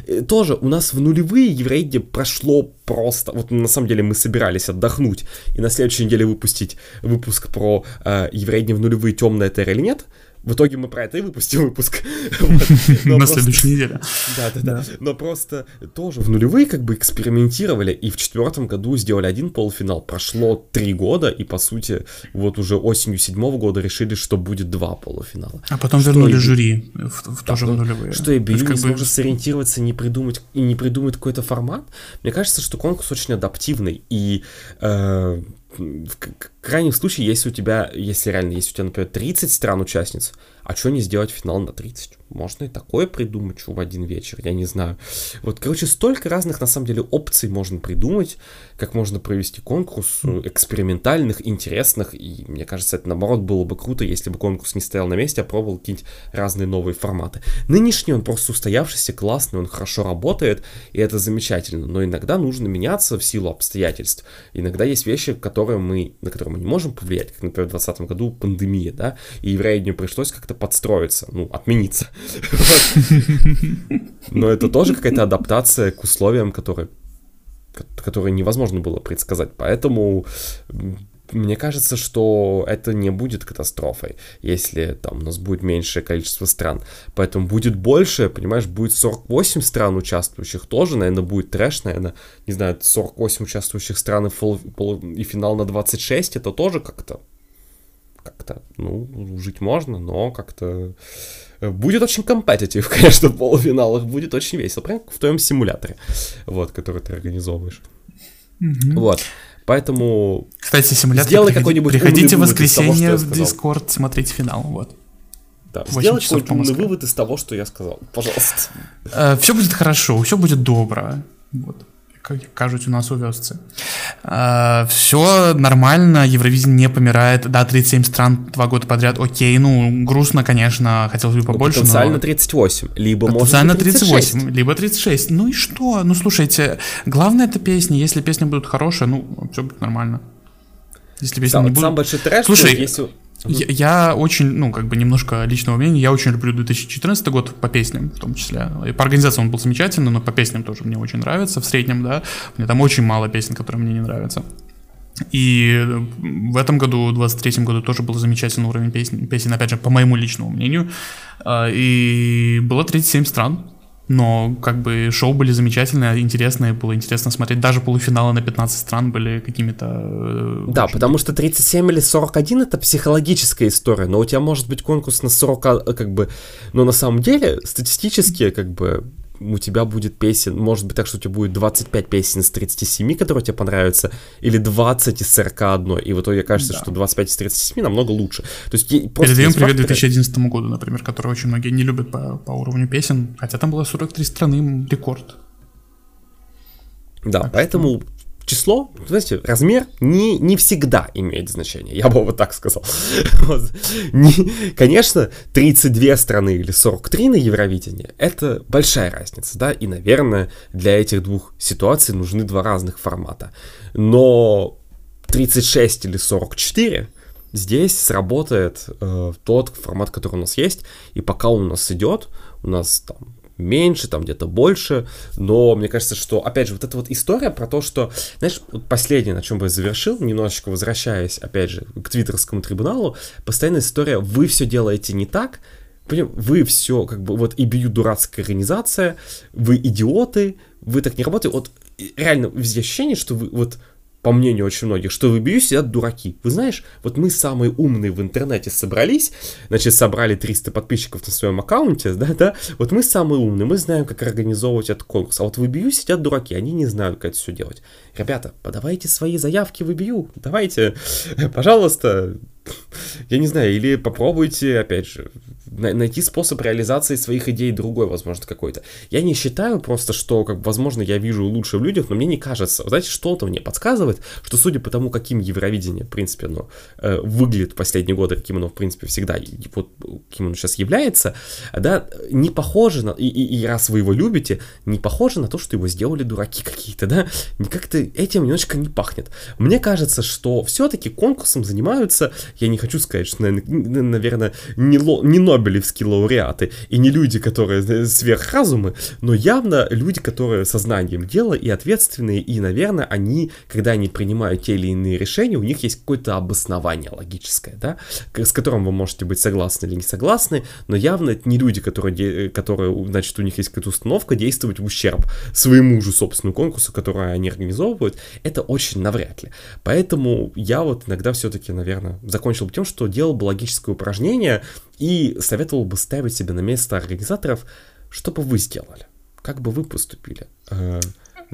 Speaker 1: Э, тоже у нас в нулевые евреи прошло просто, вот на самом деле мы собирались отдохнуть и на следующей неделе выпустить выпуск про э, евреи в нулевые темная это или нет, в итоге мы про это и выпустим выпуск. *laughs*
Speaker 2: На следующей неделе. *laughs*
Speaker 1: Да, да, да. Но просто тоже в нулевые как бы экспериментировали, и в четвертом году сделали один полуфинал. Прошло три года, и по сути вот уже осенью седьмого года решили, что будет два полуфинала.
Speaker 2: А потом вернули жюри в тоже в нулевые.
Speaker 1: Что и Бью не сможет сориентироваться не придумать и не придумать какой-то формат. Мне кажется, что конкурс очень адаптивный, и э, в крайнем случае, если у тебя, если реально, если у тебя, например, 30 стран-участниц, а что не сделать финал на 30? Можно и такое придумать, что в один вечер, я не знаю. Вот, короче, столько разных, на самом деле, опций можно придумать, как можно провести конкурс, э, экспериментальных, интересных, и мне кажется, это, наоборот, было бы круто, если бы конкурс не стоял на месте, а пробовал какие-нибудь разные новые форматы. Нынешний он просто устоявшийся, классный, он хорошо работает, и это замечательно, но иногда нужно меняться в силу обстоятельств. Иногда есть вещи, которые мы, на которые мы не можем повлиять, как, например, в 2020 году пандемия, да, и евреям пришлось как-то подстроиться, ну, отмениться. *laughs* Но это тоже какая-то адаптация к условиям, которые которые невозможно было предсказать. Поэтому мне кажется, что это не будет катастрофой, если там у нас будет меньшее количество стран. Поэтому будет больше, понимаешь, будет 48 стран участвующих тоже, наверное, будет трэш, наверное, не знаю, 48 участвующих стран и, фол, и финал на 26, это тоже как-то как-то, ну, жить можно, но как-то будет очень компетитив, *laughs* конечно, в полуфиналах, будет очень весело, прям в твоем симуляторе, вот, который ты организовываешь. Mm-hmm. Вот. Поэтому...
Speaker 2: Кстати, симулятор, сделай приходи, какой-нибудь приходите в воскресенье того, в Дискорд смотреть финал, вот.
Speaker 1: Да, сделай какой-нибудь умный вывод из того, что я сказал, пожалуйста.
Speaker 2: Э, все будет хорошо, все будет добро. Вот как кажуть у нас у вёсцы э, все нормально Евровизия не помирает. Да 37 стран два года подряд. Окей ну грустно конечно хотелось бы ну, побольше
Speaker 1: ну, потенциально но... 38 либо
Speaker 2: потенциально может 36. 38 либо 36 ну и что? Ну слушайте главное это песни. Если песни будут хорошие ну все будет нормально.
Speaker 1: Если песни не будут... сам большой трэш
Speaker 2: слушай если я, я очень, ну, как бы немножко личного мнения, я очень люблю 2014 год по песням, в том числе. И по организации он был замечательный, но по песням тоже мне очень нравится, в среднем, да. Мне там очень мало песен, которые мне не нравятся. И в этом году, в 23-м году тоже был замечательный уровень песен, песен, опять же, по моему личному мнению. А, и было 37 стран, но как бы шоу были замечательные, интересные, было интересно смотреть. Даже полуфиналы на 15 стран были какими-то...
Speaker 1: Э, да, очень... потому что 37 или 41 это психологическая история, но у тебя может быть конкурс на 40, э, как бы... Но на самом деле, статистически, как бы, у тебя будет песен, может быть так, что у тебя будет 25 песен из 37, которые тебе понравятся, или 20 из 41, и в итоге кажется, да. что 25 из 37 намного лучше. То есть,
Speaker 2: Передаем привет факторы... 2011 году, например, который очень многие не любят по, по уровню песен, хотя там было 43 страны, рекорд.
Speaker 1: Да, так поэтому что число, знаете, размер не, не всегда имеет значение, я бы вот так сказал. *laughs* не, конечно, 32 страны или 43 на Евровидении — это большая разница, да, и, наверное, для этих двух ситуаций нужны два разных формата. Но 36 или 44 здесь сработает э, тот формат, который у нас есть, и пока у нас идет, у нас там меньше, там где-то больше, но мне кажется, что, опять же, вот эта вот история про то, что, знаешь, вот последнее, на чем бы я завершил, немножечко возвращаясь, опять же, к твиттерскому трибуналу, постоянная история, вы все делаете не так, вы все, как бы, вот EBU дурацкая организация, вы идиоты, вы так не работаете. Вот реально везде ощущение, что вы вот по мнению очень многих, что в EBU сидят дураки. Вы знаешь, вот мы самые умные в интернете собрались, значит, собрали 300 подписчиков на своем аккаунте, да, да, вот мы самые умные, мы знаем, как организовывать этот конкурс, а вот в EBU сидят дураки, они не знают, как это все делать. Ребята, подавайте свои заявки в EBU, давайте, пожалуйста, я не знаю, или попробуйте, опять же, найти способ реализации своих идей другой, возможно, какой-то. Я не считаю просто, что, как, возможно, я вижу лучше в людях, но мне не кажется. Знаете, что-то мне подсказывает, что судя по тому, каким Евровидение, в принципе, оно э, выглядит в последние годы, каким оно, в принципе, всегда, вот, каким оно сейчас является, да, не похоже на, и, и, и раз вы его любите, не похоже на то, что его сделали дураки какие-то, да, как-то этим немножечко не пахнет. Мне кажется, что все-таки конкурсом занимаются я не хочу сказать, что, наверное, не, ло, не нобелевские лауреаты и не люди, которые э, сверхразумы, но явно люди, которые сознанием дела и ответственные, и, наверное, они, когда они принимают те или иные решения, у них есть какое-то обоснование логическое, да, с которым вы можете быть согласны или не согласны, но явно это не люди, которые, которые значит, у них есть какая-то установка действовать в ущерб своему же собственному конкурсу, который они организовывают, это очень навряд ли. Поэтому я вот иногда все-таки, наверное, закончил бы тем, что делал бы логическое упражнение и советовал бы ставить себя на место организаторов, что бы вы сделали, как бы вы поступили.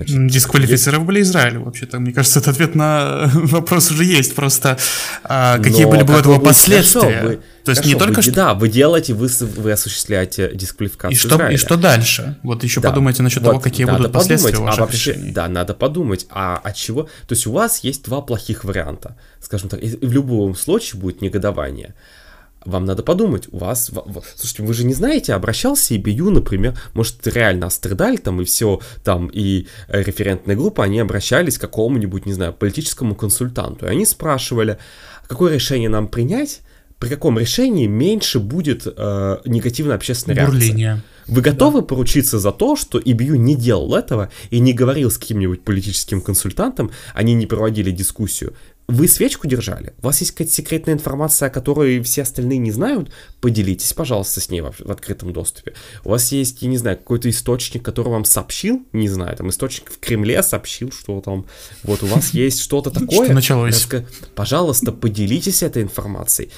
Speaker 2: Значит, Дисквалифицировали есть... Израиль, вообще-то. Мне кажется, этот ответ на *laughs* вопрос уже есть. Просто а, какие Но были бы этого последствия? Вы,
Speaker 1: То есть хорошо, не только вы, что... Да, вы делаете, вы, вы осуществляете дисквалификацию
Speaker 2: и что, Израиля. И что дальше? Вот еще да. подумайте насчет вот, того, какие будут последствия подумать, ваших а вообще, решений.
Speaker 1: Да, надо подумать, а от чего... То есть у вас есть два плохих варианта. Скажем так, в любом случае будет негодование вам надо подумать, у вас, в, слушайте, вы же не знаете, обращался ИБЮ, например, может, реально Астридаль там и все, там и э, референтная группа, они обращались к какому-нибудь, не знаю, политическому консультанту, и они спрашивали, какое решение нам принять, при каком решении меньше будет э, негативная общественная реакция. Вы готовы да. поручиться за то, что ИБЮ не делал этого и не говорил с каким-нибудь политическим консультантом, они не проводили дискуссию? Вы свечку держали? У вас есть какая-то секретная информация, о которой все остальные не знают? Поделитесь, пожалуйста, с ней в, в открытом доступе. У вас есть, я не знаю, какой-то источник, который вам сообщил, не знаю, там источник в Кремле сообщил, что там, вот у вас *laughs* есть что-то такое. Что
Speaker 2: началось?
Speaker 1: Пожалуйста, поделитесь этой информацией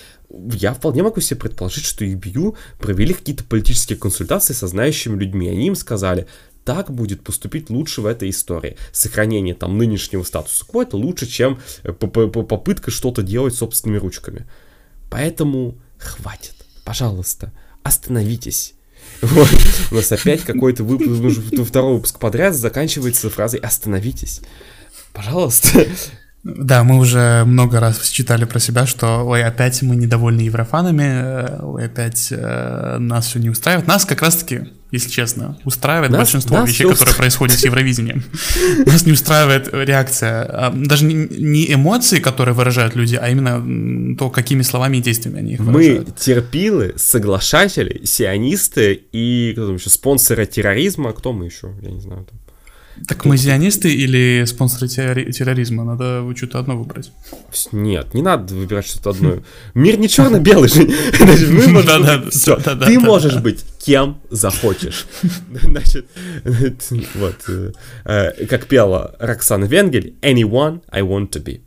Speaker 1: я вполне могу себе предположить, что ИБЮ провели какие-то политические консультации со знающими людьми. Они им сказали, так будет поступить лучше в этой истории. Сохранение там нынешнего статуса кво это лучше, чем э, попытка что-то делать собственными ручками. Поэтому хватит, пожалуйста, остановитесь. Вот. У нас опять какой-то выпуск, второй выпуск подряд заканчивается фразой «остановитесь». Пожалуйста,
Speaker 2: да, мы уже много раз читали про себя, что ой, опять мы недовольны еврофанами, э, ой, опять э, нас все не устраивает. Нас как раз-таки, если честно, устраивает нас, большинство нас вещей, которые происходят с Евровидением. *laughs* Нас не устраивает реакция, а, даже не эмоции, которые выражают люди, а именно то, какими словами и действиями они их выражают.
Speaker 1: Мы терпилы, соглашатели, сионисты и кто там еще, спонсоры терроризма, кто мы еще, я не знаю. Там.
Speaker 2: Так мы зионисты или спонсоры терроризма? Надо что-то одно выбрать.
Speaker 1: Нет, не надо выбирать что-то одно. Мир не черно-белый *laughs* же. Ты можешь быть кем захочешь. *laughs* Значит, вот, э, э, как пела Роксана Венгель, anyone I want to be.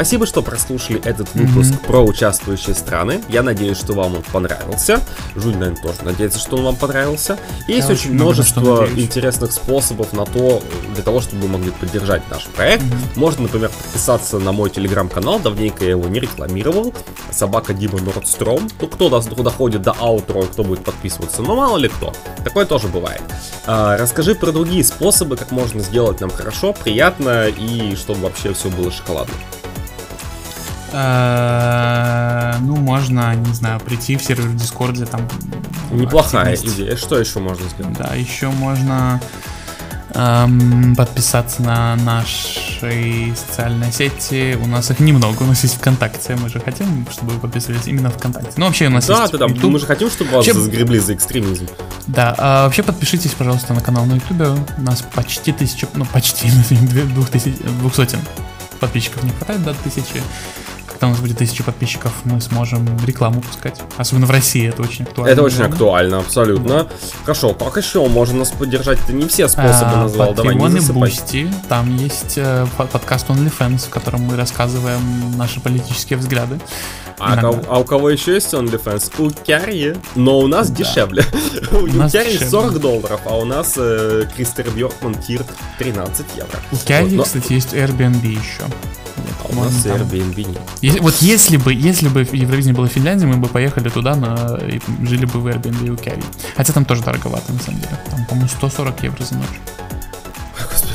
Speaker 1: Спасибо, что прослушали этот выпуск mm-hmm. про участвующие страны. Я надеюсь, что вам он понравился. Жуль, наверное, тоже надеется, что он вам понравился. И есть очень множество интересных способов на то, для того, чтобы вы могли поддержать наш проект. Mm-hmm. Можно, например, подписаться на мой телеграм-канал. Давненько я его не рекламировал. Собака Дима Нордстром. Ну, кто доходит до аутро, кто будет подписываться. Ну, мало ли кто. Такое тоже бывает. А, расскажи про другие способы, как можно сделать нам хорошо, приятно и чтобы вообще все было шоколадно.
Speaker 2: Э, ну, можно, не знаю, прийти в сервер в Дискорде, там...
Speaker 1: Неплохая идея. Что еще можно сделать?
Speaker 2: Да, еще можно эм, подписаться на наши социальные сети. У нас их немного, у нас есть ВКонтакте. Мы же хотим, чтобы вы подписывались именно ВКонтакте. Ну, вообще у нас
Speaker 1: Да,
Speaker 2: есть
Speaker 1: да, да,
Speaker 2: YouTube.
Speaker 1: мы же хотим, чтобы вас
Speaker 2: Вообще-
Speaker 1: загребли за экстремизм.
Speaker 2: Да, а вообще подпишитесь, пожалуйста, на канал на YouTube. У нас почти тысяча, ну почти, *laughs* двух тысяч, двух сотен подписчиков не хватает до тысячи. Когда у нас будет тысяча подписчиков, мы сможем рекламу пускать. Особенно в России это очень актуально.
Speaker 1: Это очень актуально, абсолютно. Хорошо, как еще можно нас поддержать? Ты не все способы
Speaker 2: А,
Speaker 1: назвал, давай, не
Speaker 2: Patreon и
Speaker 1: засыпай.
Speaker 2: Boosty. Там есть э, по- подкаст OnlyFans, в котором мы рассказываем наши политические взгляды.
Speaker 1: А,
Speaker 2: Иногда.
Speaker 1: а у кого еще есть OnlyFans? У Кярри, но у нас дешевле. *laughs* У Кярри
Speaker 2: дешевле.
Speaker 1: 40 долларов, а у нас э, Кристер Бьоркман тир 13 евро.
Speaker 2: У
Speaker 1: Вот, но-
Speaker 2: кстати, есть Airbnb еще.
Speaker 1: А у нас Airbnb нет.
Speaker 2: Е- Вот если бы, если бы Евровидение было в Финляндии, мы бы поехали туда на, и жили бы в Airbnb у Кяри. Хотя там тоже дороговато, на самом деле. Там, по-моему, 140 евро за ночь.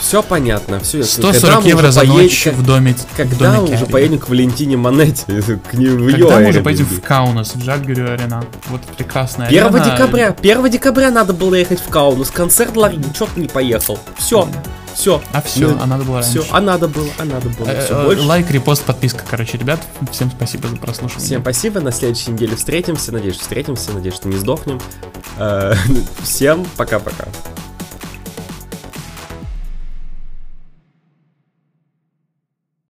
Speaker 1: Все понятно, все.
Speaker 2: 140 евро за ночь в доме, в
Speaker 1: Когда мы уже поедем к Валентине Монете, *laughs* к ней в её
Speaker 2: Когда мы уже поедем в Каунас, в Жальгирю арена. Вот прекрасная
Speaker 1: 1
Speaker 2: арена.
Speaker 1: декабря, 1 декабря надо было ехать в Каунас, концерт Ларри, ничего ты не поехал. Все, все.
Speaker 2: А все, а надо было раньше.
Speaker 1: Все, а надо было, а надо было.
Speaker 2: Э,
Speaker 1: Все
Speaker 2: э,
Speaker 1: больше.
Speaker 2: Лайк, репост, подписка, короче, ребят. Всем спасибо за прослушивание.
Speaker 1: Всем спасибо, на следующей неделе встретимся, надеюсь, встретимся, надеюсь, что не сдохнем. Э, *laughs* Всем пока-пока.